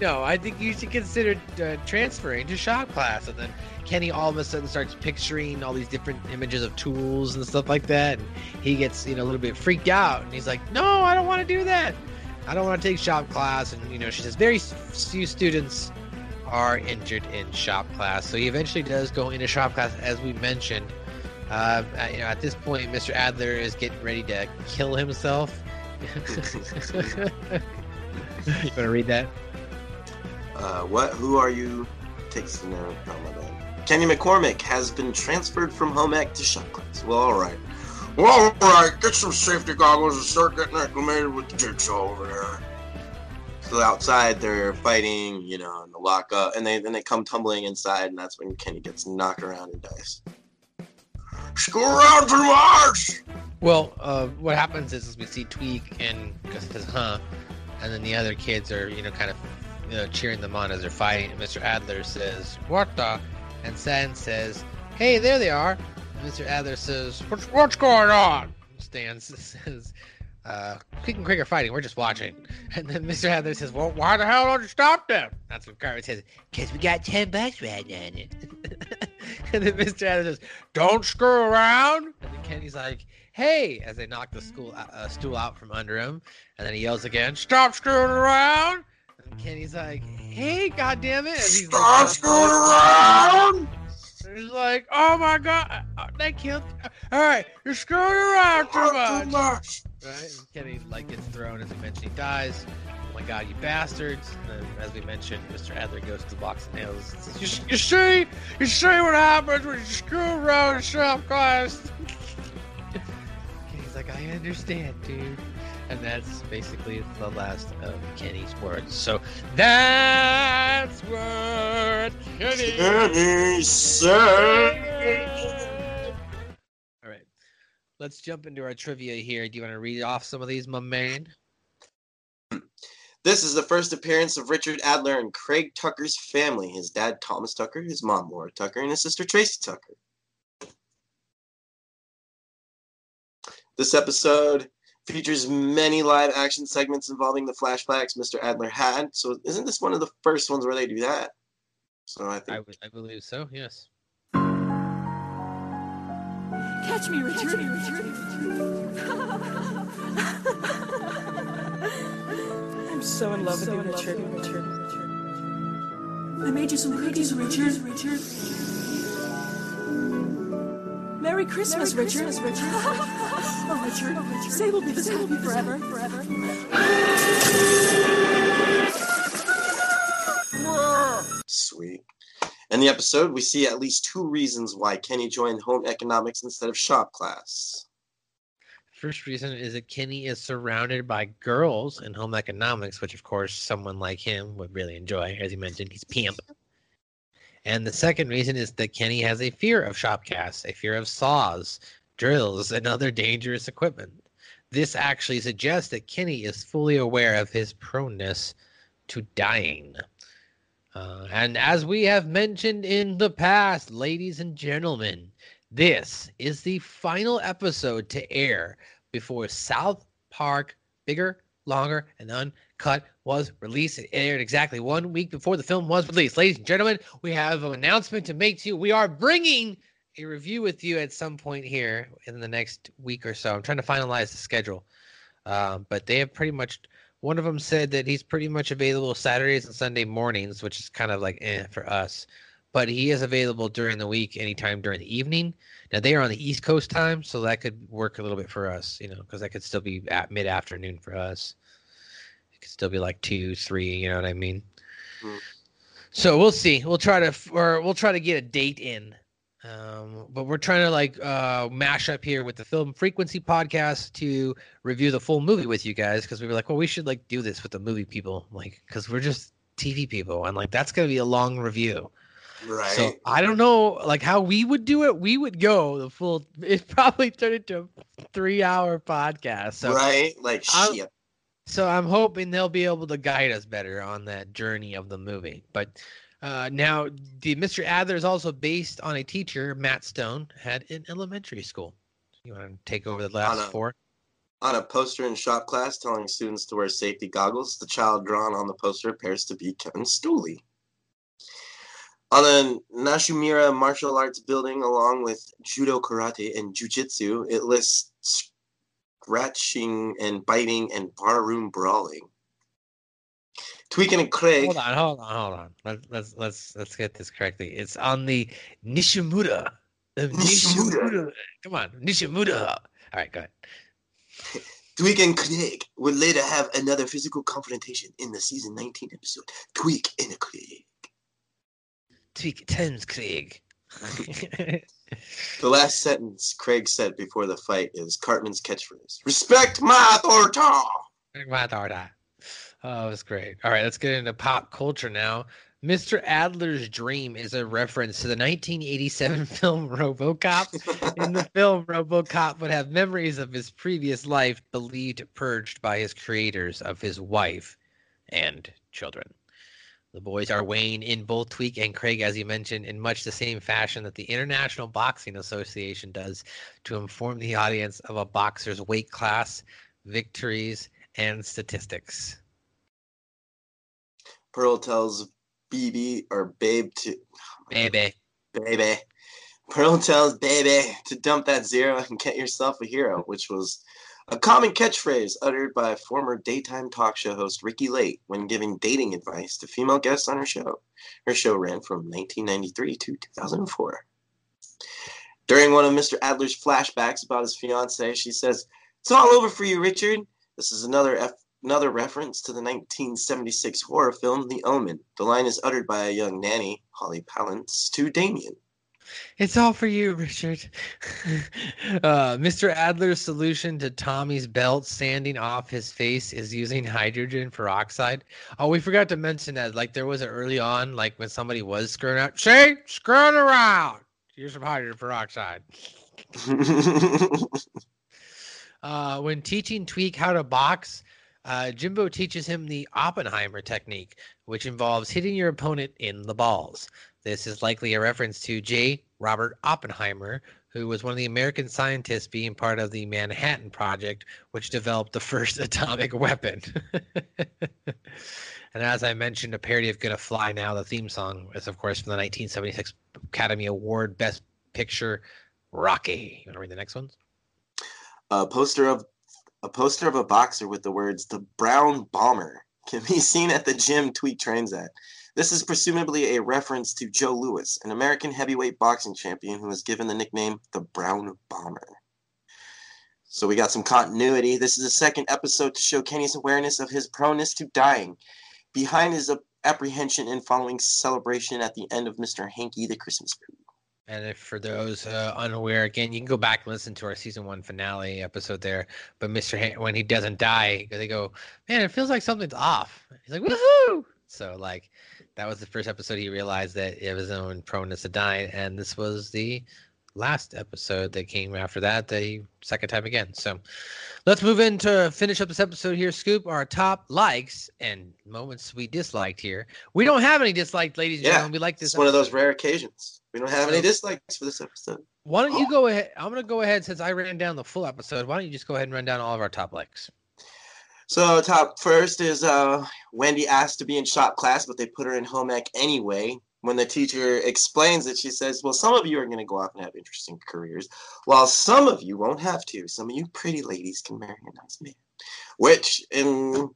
no, I think you should consider uh, transferring to shop class. And then Kenny all of a sudden starts picturing all these different images of tools and stuff like that, and he gets you know a little bit freaked out, and he's like, no, I don't want to do that. I don't want to take shop class. And, you know, she says very few students are entered in shop class. So he eventually does go into shop class, as we mentioned. Uh, you know, at this point, Mr. Adler is getting ready to kill himself. you want to read that? Uh, what? Who are you? Takes the note. Oh. Kenny McCormick has been transferred from home ec to shop class. Well, all right. Well, all right, get some safety goggles and start getting acclimated with the jigsaw over there. So outside they're fighting, you know, in the lockup, and they then they come tumbling inside, and that's when Kenny gets knocked around and dies. Screw around too much! Well, uh, what happens is, is we see Tweek and says, huh, and then the other kids are, you know, kind of, you know, cheering them on as they're fighting. And Mr. Adler says, "What the?" And Stan says, "Hey, there they are." Mr. Adler says, "What's what's going on?" Stan says, uh, "Tweek and Craig are fighting. We're just watching." And then Mr. Adler says, "Well, why the hell don't you stop them?" That's what Cartman says, "Cause we got ten bucks right now." it." and then Mr. Adler says, "Don't screw around." And then Kenny's like, "Hey!" As they knock the school uh, stool out from under him, and then he yells again, "Stop screwing around!" And Kenny's like, "Hey, goddammit!" Stop screwing around! He's like, "Oh my god, they killed!" All right, you're screwing around too much. Too much. Right? And Kenny like gets thrown as we mentioned. He dies. Oh my god, you bastards! And then, as we mentioned, Mr. Adler goes to the box of nails. says, You, you see, you see what happens when you screw around in shop class. Kenny's like, I understand, dude. And that's basically the last of Kenny's words. So that's what Kenny. Kenny said. All right, let's jump into our trivia here. Do you want to read off some of these, my man? This is the first appearance of Richard Adler and Craig Tucker's family. His dad, Thomas Tucker, his mom, Laura Tucker, and his sister, Tracy Tucker. This episode features many live action segments involving the flashbacks Mr. Adler had. So, isn't this one of the first ones where they do that? So, I I, think. I believe so. Yes. Catch me, Richard. I'm so in love with you, Richard. I made you some cookies, Richard. Richard. Merry Christmas, Richard. Richard. oh, Richard. Oh, Richard. Say we'll be this happy forever. Forever. Sweet. In the episode, we see at least two reasons why Kenny joined home economics instead of shop class. First reason is that Kenny is surrounded by girls in home economics, which of course someone like him would really enjoy. As you mentioned, he's pimp. And the second reason is that Kenny has a fear of shopcasts, a fear of saws, drills, and other dangerous equipment. This actually suggests that Kenny is fully aware of his proneness to dying. Uh, and as we have mentioned in the past, ladies and gentlemen, this is the final episode to air before South Park Bigger, Longer, and Uncut was released. It aired exactly one week before the film was released. Ladies and gentlemen, we have an announcement to make to you. We are bringing a review with you at some point here in the next week or so. I'm trying to finalize the schedule. Um, but they have pretty much one of them said that he's pretty much available Saturdays and Sunday mornings, which is kind of like eh for us. But he is available during the week, anytime during the evening. Now they are on the East Coast time, so that could work a little bit for us, you know, because that could still be at mid afternoon for us. It could still be like two, three, you know what I mean? Mm. So we'll see. We'll try to, or we'll try to get a date in um, but we're trying to like uh, mash up here with the film frequency podcast to review the full movie with you guys because we were like, well, we should like do this with the movie people, like because we're just TV people, and like that's gonna be a long review. Right. So I don't know like how we would do it. We would go the full. It probably turned into a three-hour podcast. So right. Like I'm- shit. So I'm hoping they'll be able to guide us better on that journey of the movie. But uh, now, the Mr. Adler is also based on a teacher Matt Stone had in elementary school. You want to take over the last On a- four? On a poster in shop class telling students to wear safety goggles, the child drawn on the poster appears to be Kevin Stoley. On the Nishimura martial arts building, along with judo, karate, and jujitsu, it lists scratching and biting and barroom brawling. Tweaking and Craig. Hold on, hold on, hold on. Let's let's let's let's get this correctly. It's on the Nishimura. The Nishimura. Nishimura. Come on, Nishimura. All right, go ahead. Tweek and Craig would later have another physical confrontation in the season 19 episode, Tweek and Craig. Tweek Thames Craig. The last sentence Craig said before the fight is Cartman's catchphrase Respect my authority! My daughter. Oh, it was great. All right, let's get into pop culture now. Mr. Adler's Dream is a reference to the 1987 film RoboCop. In the film, RoboCop would have memories of his previous life believed purged by his creators of his wife and children. The boys are weighing in both Tweek and Craig, as you mentioned, in much the same fashion that the International Boxing Association does to inform the audience of a boxer's weight class, victories, and statistics. Pearl tells BB or Babe to Baby. baby. Pearl tells baby to dump that zero and get yourself a hero, which was a common catchphrase uttered by former daytime talk show host Ricki Lake when giving dating advice to female guests on her show. Her show ran from 1993 to 2004. During one of Mr. Adler's flashbacks about his fiancee, she says, "It's all over for you, Richard." This is another F- another reference to the 1976 horror film The Omen. The line is uttered by a young nanny, Holly Palance, to Damien. It's all for you, Richard. uh, Mr. Adler's solution to Tommy's belt sanding off his face is using hydrogen peroxide. Oh, we forgot to mention that. Like, there was a early on, like when somebody was screwing out. See, screwing around. Use some hydrogen peroxide. Uh, when teaching Tweek how to box, uh, Jimbo teaches him the Oppenheimer technique, which involves hitting your opponent in the balls. This is likely a reference to J. Robert Oppenheimer, who was one of the American scientists being part of the Manhattan Project, which developed the first atomic weapon. and as I mentioned, a parody of Gonna Fly Now, the theme song is, of course, from the 1976 Academy Award Best Picture, Rocky. You want to read the next ones? a poster of a poster of a boxer with the words "the Brown Bomber" can be seen at the gym Tweek trains at. This is presumably a reference to Joe Louis, an American heavyweight boxing champion who was given the nickname the Brown Bomber. So we got some continuity. This is the second episode to show Kenny's awareness of his proneness to dying, behind his apprehension and following celebration at the end of Mr. Hanky the Christmas Pooh. And if for those uh, unaware, again, you can go back and listen to our season one finale episode there. But Mr. Han- when he doesn't die, they go, man, it feels like something's off. He's like, woohoo! So like that was the first episode he realized that it was own proneness to dying, and this was the last episode that came after that. The second time again. So let's move into finish up this episode here. Scoop our top likes and moments we disliked here. We don't have any disliked, ladies and Yeah, gentlemen. We like this. It's one of those rare occasions. We don't have any dislikes for this episode. Why don't you oh. go ahead? I'm gonna go ahead since I ran down the full episode. Why don't you just go ahead and run down all of our top likes? So top first is uh Wendy asked to be in shop class, but they put her in home ec anyway. When the teacher explains it, she says, Well, some of you are gonna go off and have interesting careers, while some of you won't have to. Some of you pretty ladies can marry a nice man. Which in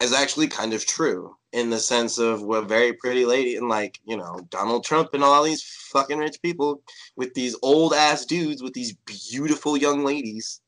is actually kind of true in the sense of we're a very pretty lady and like, you know, Donald Trump and all these fucking rich people with these old ass dudes with these beautiful young ladies.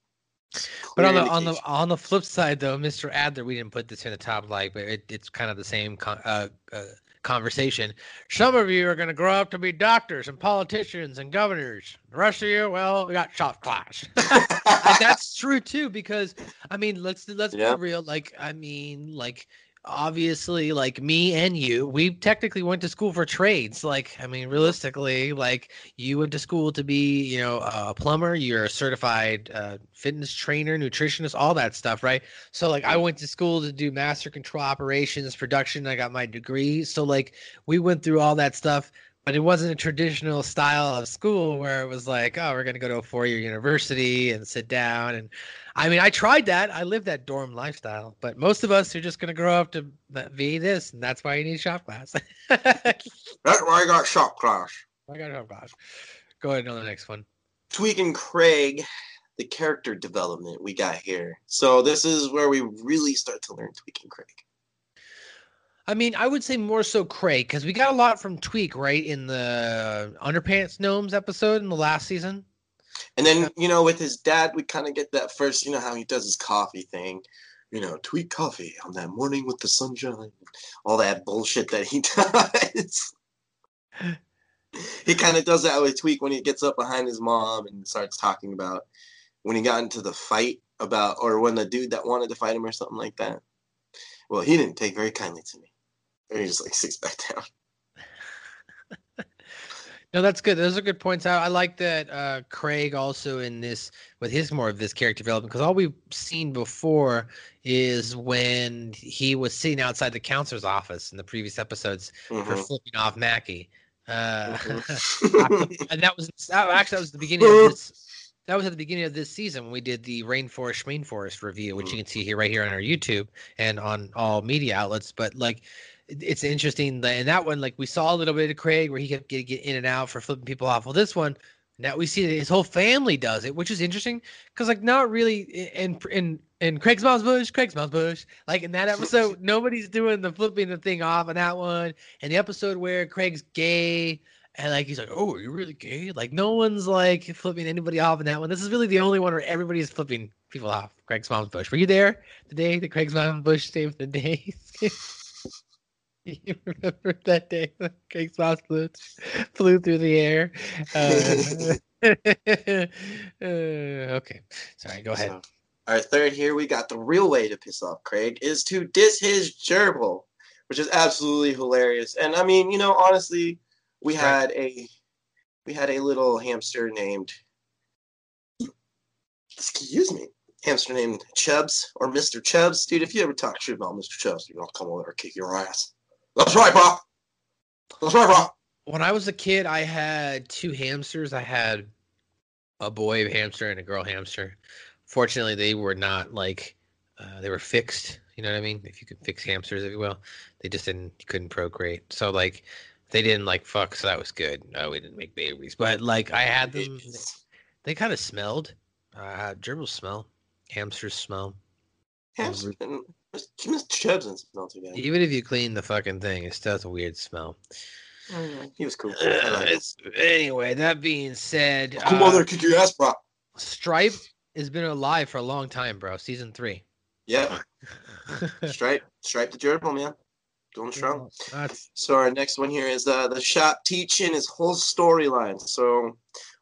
But on the on the on the flip side, though, Mr. Adler, we didn't put this in the top like, but it, it's kind of the same con- uh, uh, conversation. Some of you are going to grow up to be doctors and politicians and governors. The rest of you, well, we got shop class. That's true too, because I mean, let's let's Yeah. be real. Like, I mean, like obviously, like me and you, we technically went to school for trades. Like, I mean, realistically, like you went to school to be, you know, a plumber. You're a certified uh, fitness trainer, nutritionist, all that stuff, right? So, like, I went to school to do master control operations, production. I got my degree. So, like, we went through all that stuff but it wasn't a traditional style of school where it was like, oh, we're going to go to a four year university and sit down. And I mean, I tried that. I lived that dorm lifestyle, but most of us are just going to grow up to be this. And that's why you need shop class. That's why I got shop class. I got shop class. Go ahead on the next one. Tweek and Craig, the character development we got here. So this is where we really start to learn Tweek and Craig. I mean, I would say more so Craig because we got a lot from Tweek, right? In the Underpants Gnomes episode in the last season. And then, you know, with his dad, we kind of get that first, you know, how he does his coffee thing. You know, tweak coffee on that morning with the sunshine. All that bullshit that he does. he kind of does that with Tweek when he gets up behind his mom and starts talking about when he got into the fight about, or when the dude that wanted to fight him or something like that. Well, he didn't take very kindly to me. And he just like sits back down. No, that's good. Those are good points. I, I like that uh, Craig also in this with his more of this character development because all we've seen before is when he was sitting outside the counselor's office in the previous episodes for Mhm. flipping off Mackey. Uh, Mhm. and that was actually that was the beginning of this. That was at the beginning of this season when we did the rainforest rainforest review, which you can see here right here on our YouTube and on all media outlets. But like, it's interesting that in that one, like we saw a little bit of Craig where he kept getting get in and out for flipping people off. Well, this one now we see that his whole family does it, which is interesting because like not really in in in Craig's mom's bush, Craig's mom's bush. Like in that episode, nobody's doing the flipping the thing off on that one. And the episode where Craig's gay and like he's like, "Oh, are you really gay?" Like no one's like flipping anybody off in that one. This is really the only one where everybody's flipping people off. Craig's mom's bush. Were you there the day that Craig's mom's bush saved the day? you remember that day when Craig's mom's flew, flew through the air? Uh, uh, okay, sorry. Go ahead. So, our third here, we got the real way to piss off Craig is to diss his gerbil, which is absolutely hilarious. And I mean, you know, honestly, we had a we had a little hamster named excuse me, hamster named Chubbs or Mr. Chubbs. Dude, if you ever talk shit about Mr. Chubbs, you're gonna come over and kick your ass. That's right, bro. That's right, bro. when I was a kid, I had two hamsters. I had a boy hamster and a girl hamster. Fortunately, they were not like uh, they were fixed. You know what I mean? If you could fix hamsters, if you will, they just didn't couldn't procreate. So like they didn't like fuck. So that was good. No, we didn't make babies, but like I had them. They kind of smelled. Uh, gerbils smell. Hamsters smell. Hamster and Mr. Chubbs didn't smell too bad. Even if you clean the fucking thing, it still has a weird smell. He was cool. Uh, it's- anyway, that being said, Come uh, over there, kick your ass, bro. Stripe has been alive for a long time, bro. Season three. Yeah. Stripe, stripe the gerbil, man. Going strong. That's So our next one here is uh, the shop teaching his whole storyline. So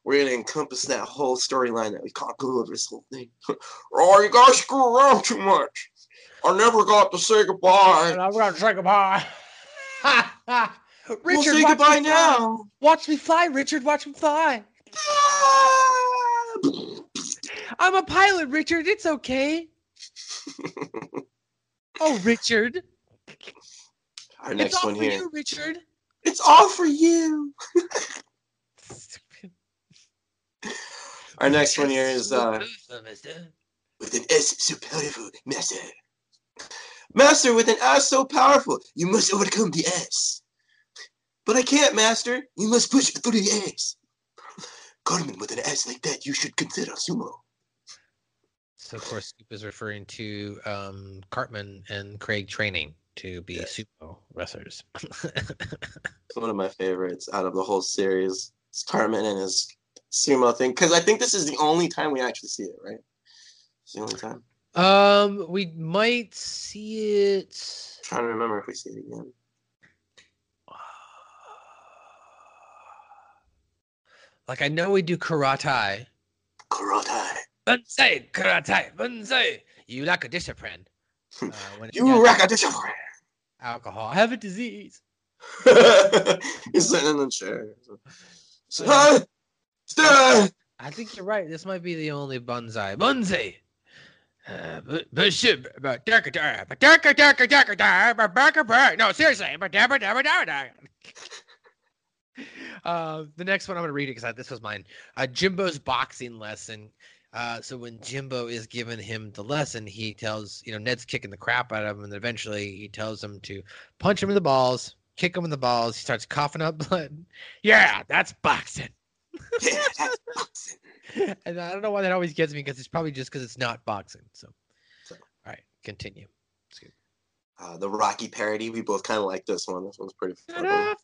we're gonna encompass that whole storyline that we can't go over this whole thing. oh, you guys screw around too much. I never got to say goodbye. I'm gonna say goodbye. Richard, say watch goodbye me fly. now. Watch me fly, Richard. Watch me fly. I'm a pilot, Richard. It's okay. oh, Richard. Our it's next all one for here. you, Richard. It's all for you. Our next one here is uh, with an S so powerful, Master. Master, with an ass so powerful, you must overcome the ass. But I can't, Master. You must push through the ass. Cartman, with an ass like that, you should consider sumo. So, of course, Scoop is referring to um, Cartman and Craig training to be sumo wrestlers. It's one of my favorites out of the whole series. It's Cartman and his sumo thing. Because I think this is the only time we actually see it, right? It's the only time. Um, we might see it. i trying to remember if we see it again. Like I know we do karate. Karate. Bunsei, karate, bunsei. You lack a discipline. Uh, when You lack a discipline. Alcohol. I have a disease. He's sitting in the chair. So, "Huh? I think you're right. This might be the only bonsai. Bonsai. Uh, but but shit, but. No, seriously. Uh, the next one I'm gonna read it because this was mine. Uh, Jimbo's boxing lesson. Uh, so when Jimbo is giving him the lesson, he tells you know Ned's kicking the crap out of him, and eventually he tells him to punch him in the balls, kick him in the balls. He starts coughing up blood. Yeah, that's boxing. Yeah, that's boxing. and I don't know why that always gets me because it's probably just because it's not boxing. So, all right, continue. Uh, the Rocky parody. We both kind of like this one. This one's pretty funny.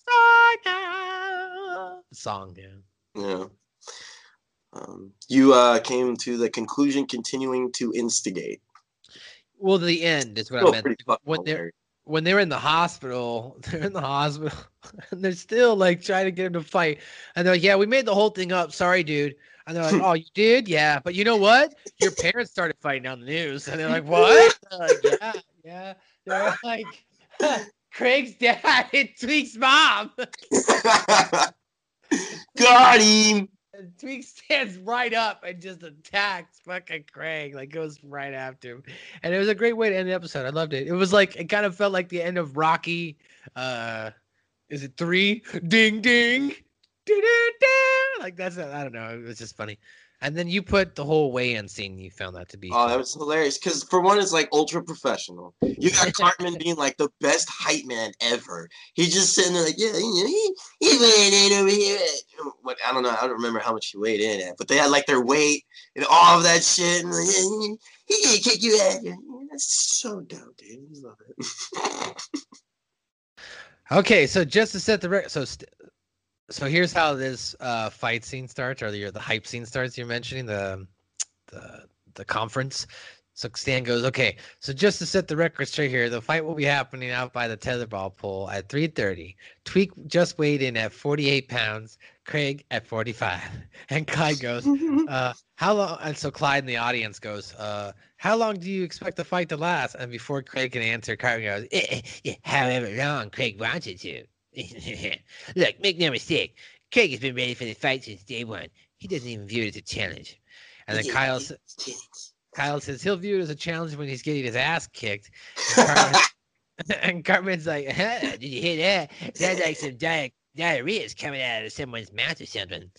Song, yeah. Yeah. Um, you uh, came to the conclusion, continuing to instigate. Well, the end is what I meant. pretty fucking When they're when they're in the hospital, they're in the hospital, and they're still like trying to get him to fight. And they're like, "Yeah, we made the whole thing up. Sorry, dude." And they're like, "Oh, you did? Yeah, but you know what? Your parents started fighting on the news." And they're like, "What?" They're like, "Yeah, yeah." They're like, "Craig's dad hit Tweek's mom." Got him. And Tweek stands right up and just attacks fucking Craig, like goes right after him. And it was a great way to end the episode. I loved it. It was like it kind of felt like the end of Rocky. Uh is it three? Ding ding. Like that's I don't know. It was just funny. And then you put the whole weigh-in scene. You found that to be. Oh, that was hilarious. Because for one, it's like ultra professional. You got Cartman being like the best hype man ever. He's just sitting there like, yeah, he, he weighed in over here. at-" What I don't know. I don't remember how much he weighed in at, but they had like their weight and all of that shit. And like, yeah, he, he gonna kick you out. Yeah, That's so dope, dude. I love it. Okay, so just to set the record, so st- so here's how this uh, fight scene starts, or the the hype scene starts. You're mentioning the the the conference. So Stan goes, okay. So just to set the record straight here, the fight will be happening out by the tetherball pole at 3:30. Tweek just weighed in at 48 pounds. Craig at 45. And Clyde goes, uh, how long? And so Clyde in the audience goes, uh, how long do you expect the fight to last? And before Craig can answer, Cartman goes, "Eh, eh, eh, however long Craig wants it to. Look, make no mistake, Craig has been ready for the fight since day one. He doesn't even view it as a challenge. And then Kyle, Kyle says he'll view it as a challenge when he's getting his ass kicked. And, Cartman, and Cartman's like, huh, did you hear that? Sounds like some di- diarrhea is coming out of someone's mouth or something.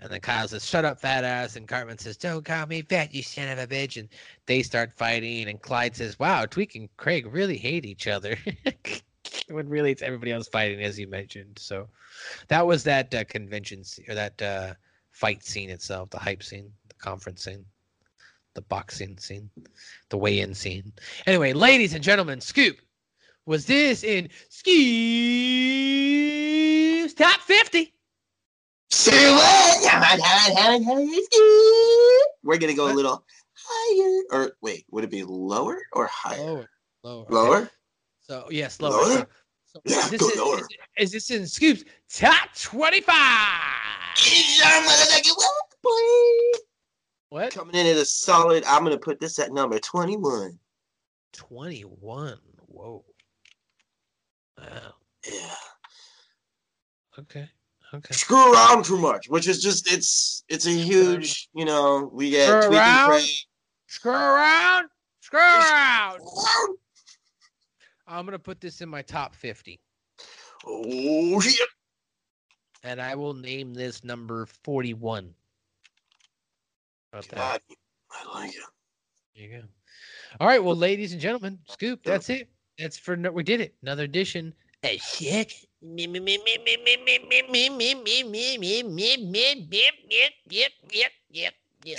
And then Kyle says, shut up, fat ass. And Cartman says, don't call me fat, you son of a bitch. And they start fighting. And Clyde says, wow, Tweek and Craig really hate each other. when really it's everybody else fighting, as you mentioned. So that was that uh, convention scene, or that uh, fight scene itself, the hype scene, the conference scene, the boxing scene, the weigh-in scene. Anyway, ladies and gentlemen, Scoop, was this in Scoop's top 50? We're gonna go a little higher, or wait, would it be lower or higher? Lower. Lower. Lower? So, yes, lower. Lower? So, Yeah, is, this go in, lower. Is, is this in Scoop's top 25? What? Coming in at a solid. I'm gonna put this at number 21. 21. Whoa. Wow. Yeah. Okay. Okay. Screw around too much, which is just it's it's a huge, you know, we get Screw around? Screw around. Screw around. I'm gonna put this in my top fifty. Oh yeah. And I will name this number forty-one. About that? I like it. There you go. All right, well, ladies and gentlemen, scoop. That's it. That's for no, we did it. Another edition. A sick. Yep, yep, yep, yep, yep.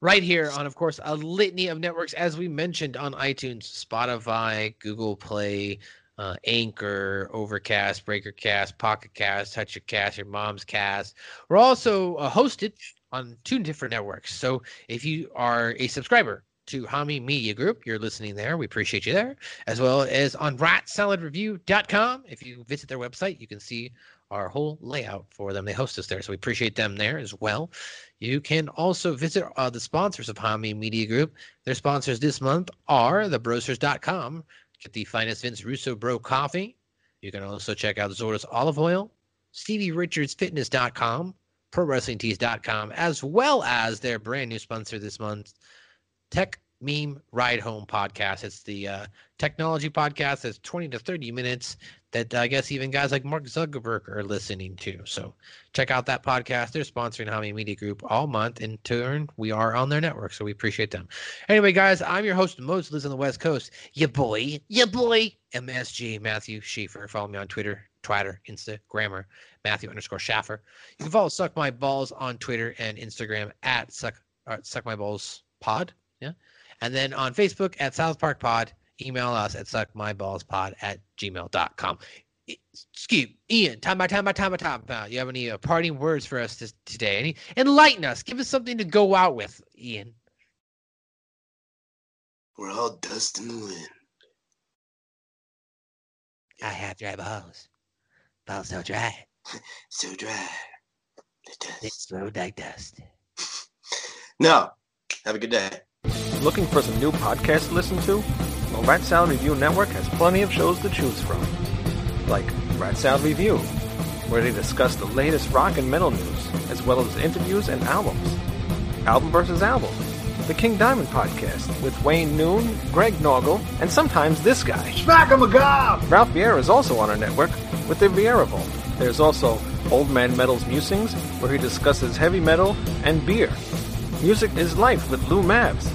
Right here on, of course, a litany of networks, as we mentioned on iTunes, Spotify, Google Play, uh, Anchor, Overcast, Breaker Cast, Pocket Cast, Touch Your Cast, Your Mom's Cast. We're also uh, hosted on two different networks. So if you are a subscriber to Hami Media Group, you're listening there. We appreciate you there, as well as on ratsaladreview.com. If you visit their website, you can see our whole layout for them. They host us there, so we appreciate them there as well. You can also visit uh, the sponsors of Hami Media Group. Their sponsors this month are thebrosters.com. Get the finest Vince Russo Bro coffee. You can also check out Zorda's olive oil, Stevie Richards Fitness.com, StevieRichardsFitness.com, ProWrestlingTees.com, as well as their brand new sponsor this month, Techmeme Meme Ride Home Podcast. It's the uh, technology podcast that's 20 to 30 minutes that I guess even guys like Mark Zuckerberg are listening to. So check out that podcast. They're sponsoring Hami Media Group all month. In turn, we are on their network, so we appreciate them. Anyway, guys, I'm your host, Moses, lives on the West Coast. Ya boy, ya boy, MSG Matthew Schaefer. Follow me on Twitter, Twitter, Instagrammer, Matthew underscore Schaffer. You can follow Suck My Balls on Twitter and Instagram at Suck uh, Suck My Balls Pod. Yeah. And then on Facebook at South Park Pod. Email us at suckmyballspod at gmail.com. Scoop, Ian, time by time by time by time by. You have any uh, parting words for us this, today? Any enlighten us? Give us something to go out with, Ian. We're all dust in the wind. I have dry balls. Balls so dry. So dry. They explode like dust. No. Have a good day. Looking for some new podcasts to listen to? Well, Rat Salad Review Network has plenty of shows to choose from. Like Rat Salad Review, where they discuss the latest rock and metal news, as well as interviews and albums. Album versus Album, the King Diamond Podcast, with Wayne Noon, Greg Norgal, and sometimes this guy. Smack him a gob! Ralph Vieira is also on our network with the Vieira Vault. There's also Old Man Metal's Musings, where he discusses heavy metal and beer. Music is Life with Lou Mavs.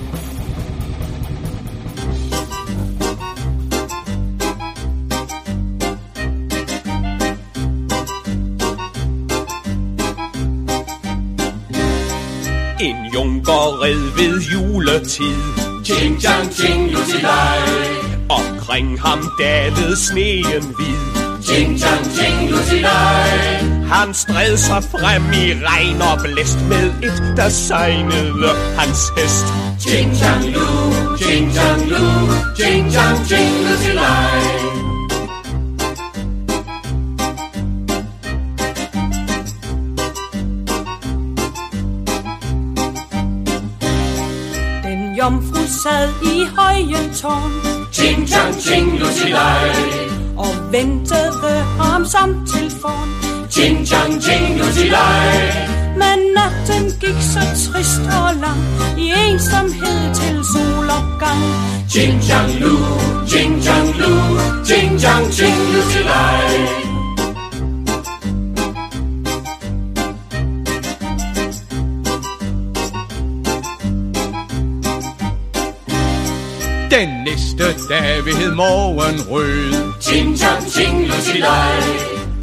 junkered ved juletid. Ting, tang, ting, lutilej. Omkring ham dalede sneen hvid. Ting, tang, ting, lutilej. Han stred sig frem i regn og blæst med et, der sejnede hans hest. Ting, tang, lu, ting, tang, lu, ting, tang, ting, lutilej. Sad i højen tårn. Ching chang ching lusilej Og ventede ham som til forn. Ching chang ching lusilej Men natten gik så trist og lang. I ensomhed til solopgang Ching chang lu, ching chang lu, ching chang ching lusilej Den næste dag ved morgenrød Ching chang ching lusilej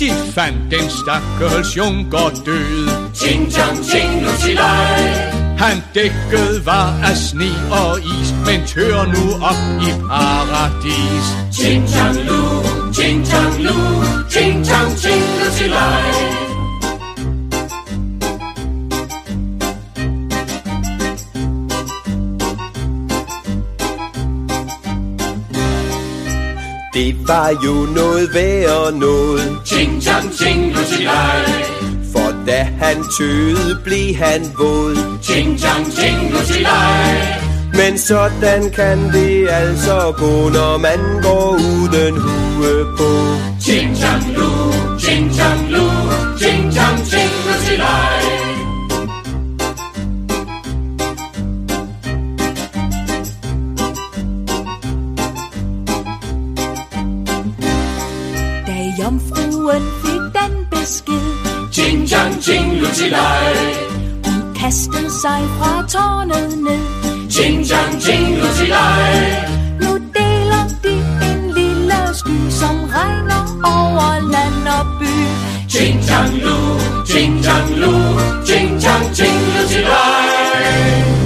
De fandt den stakkels junker død. Ching chang ching lusilej Han dækket var af sne og is Men tør nu op i paradis. Ching chang lu, ching chang lu, ching chang ching var jo noget værd noget. Ching chang ching lusilej. For da han tøede, blev han våd. Ching chang ching lusilej. Men sådan kan det altså gå, når man går uden hue på. Ching chang lu, ching chang lu, ching chang ching lusilej. Da jomfruen fik den besked, Ching chang ching lusilej. hun kastede sig fra tårnet ned. Ching chang ching lusilej. Nu deler de en lille sky, som regner over land og by. Ching chang lu, ching chang lu, ching chang ching lusilej.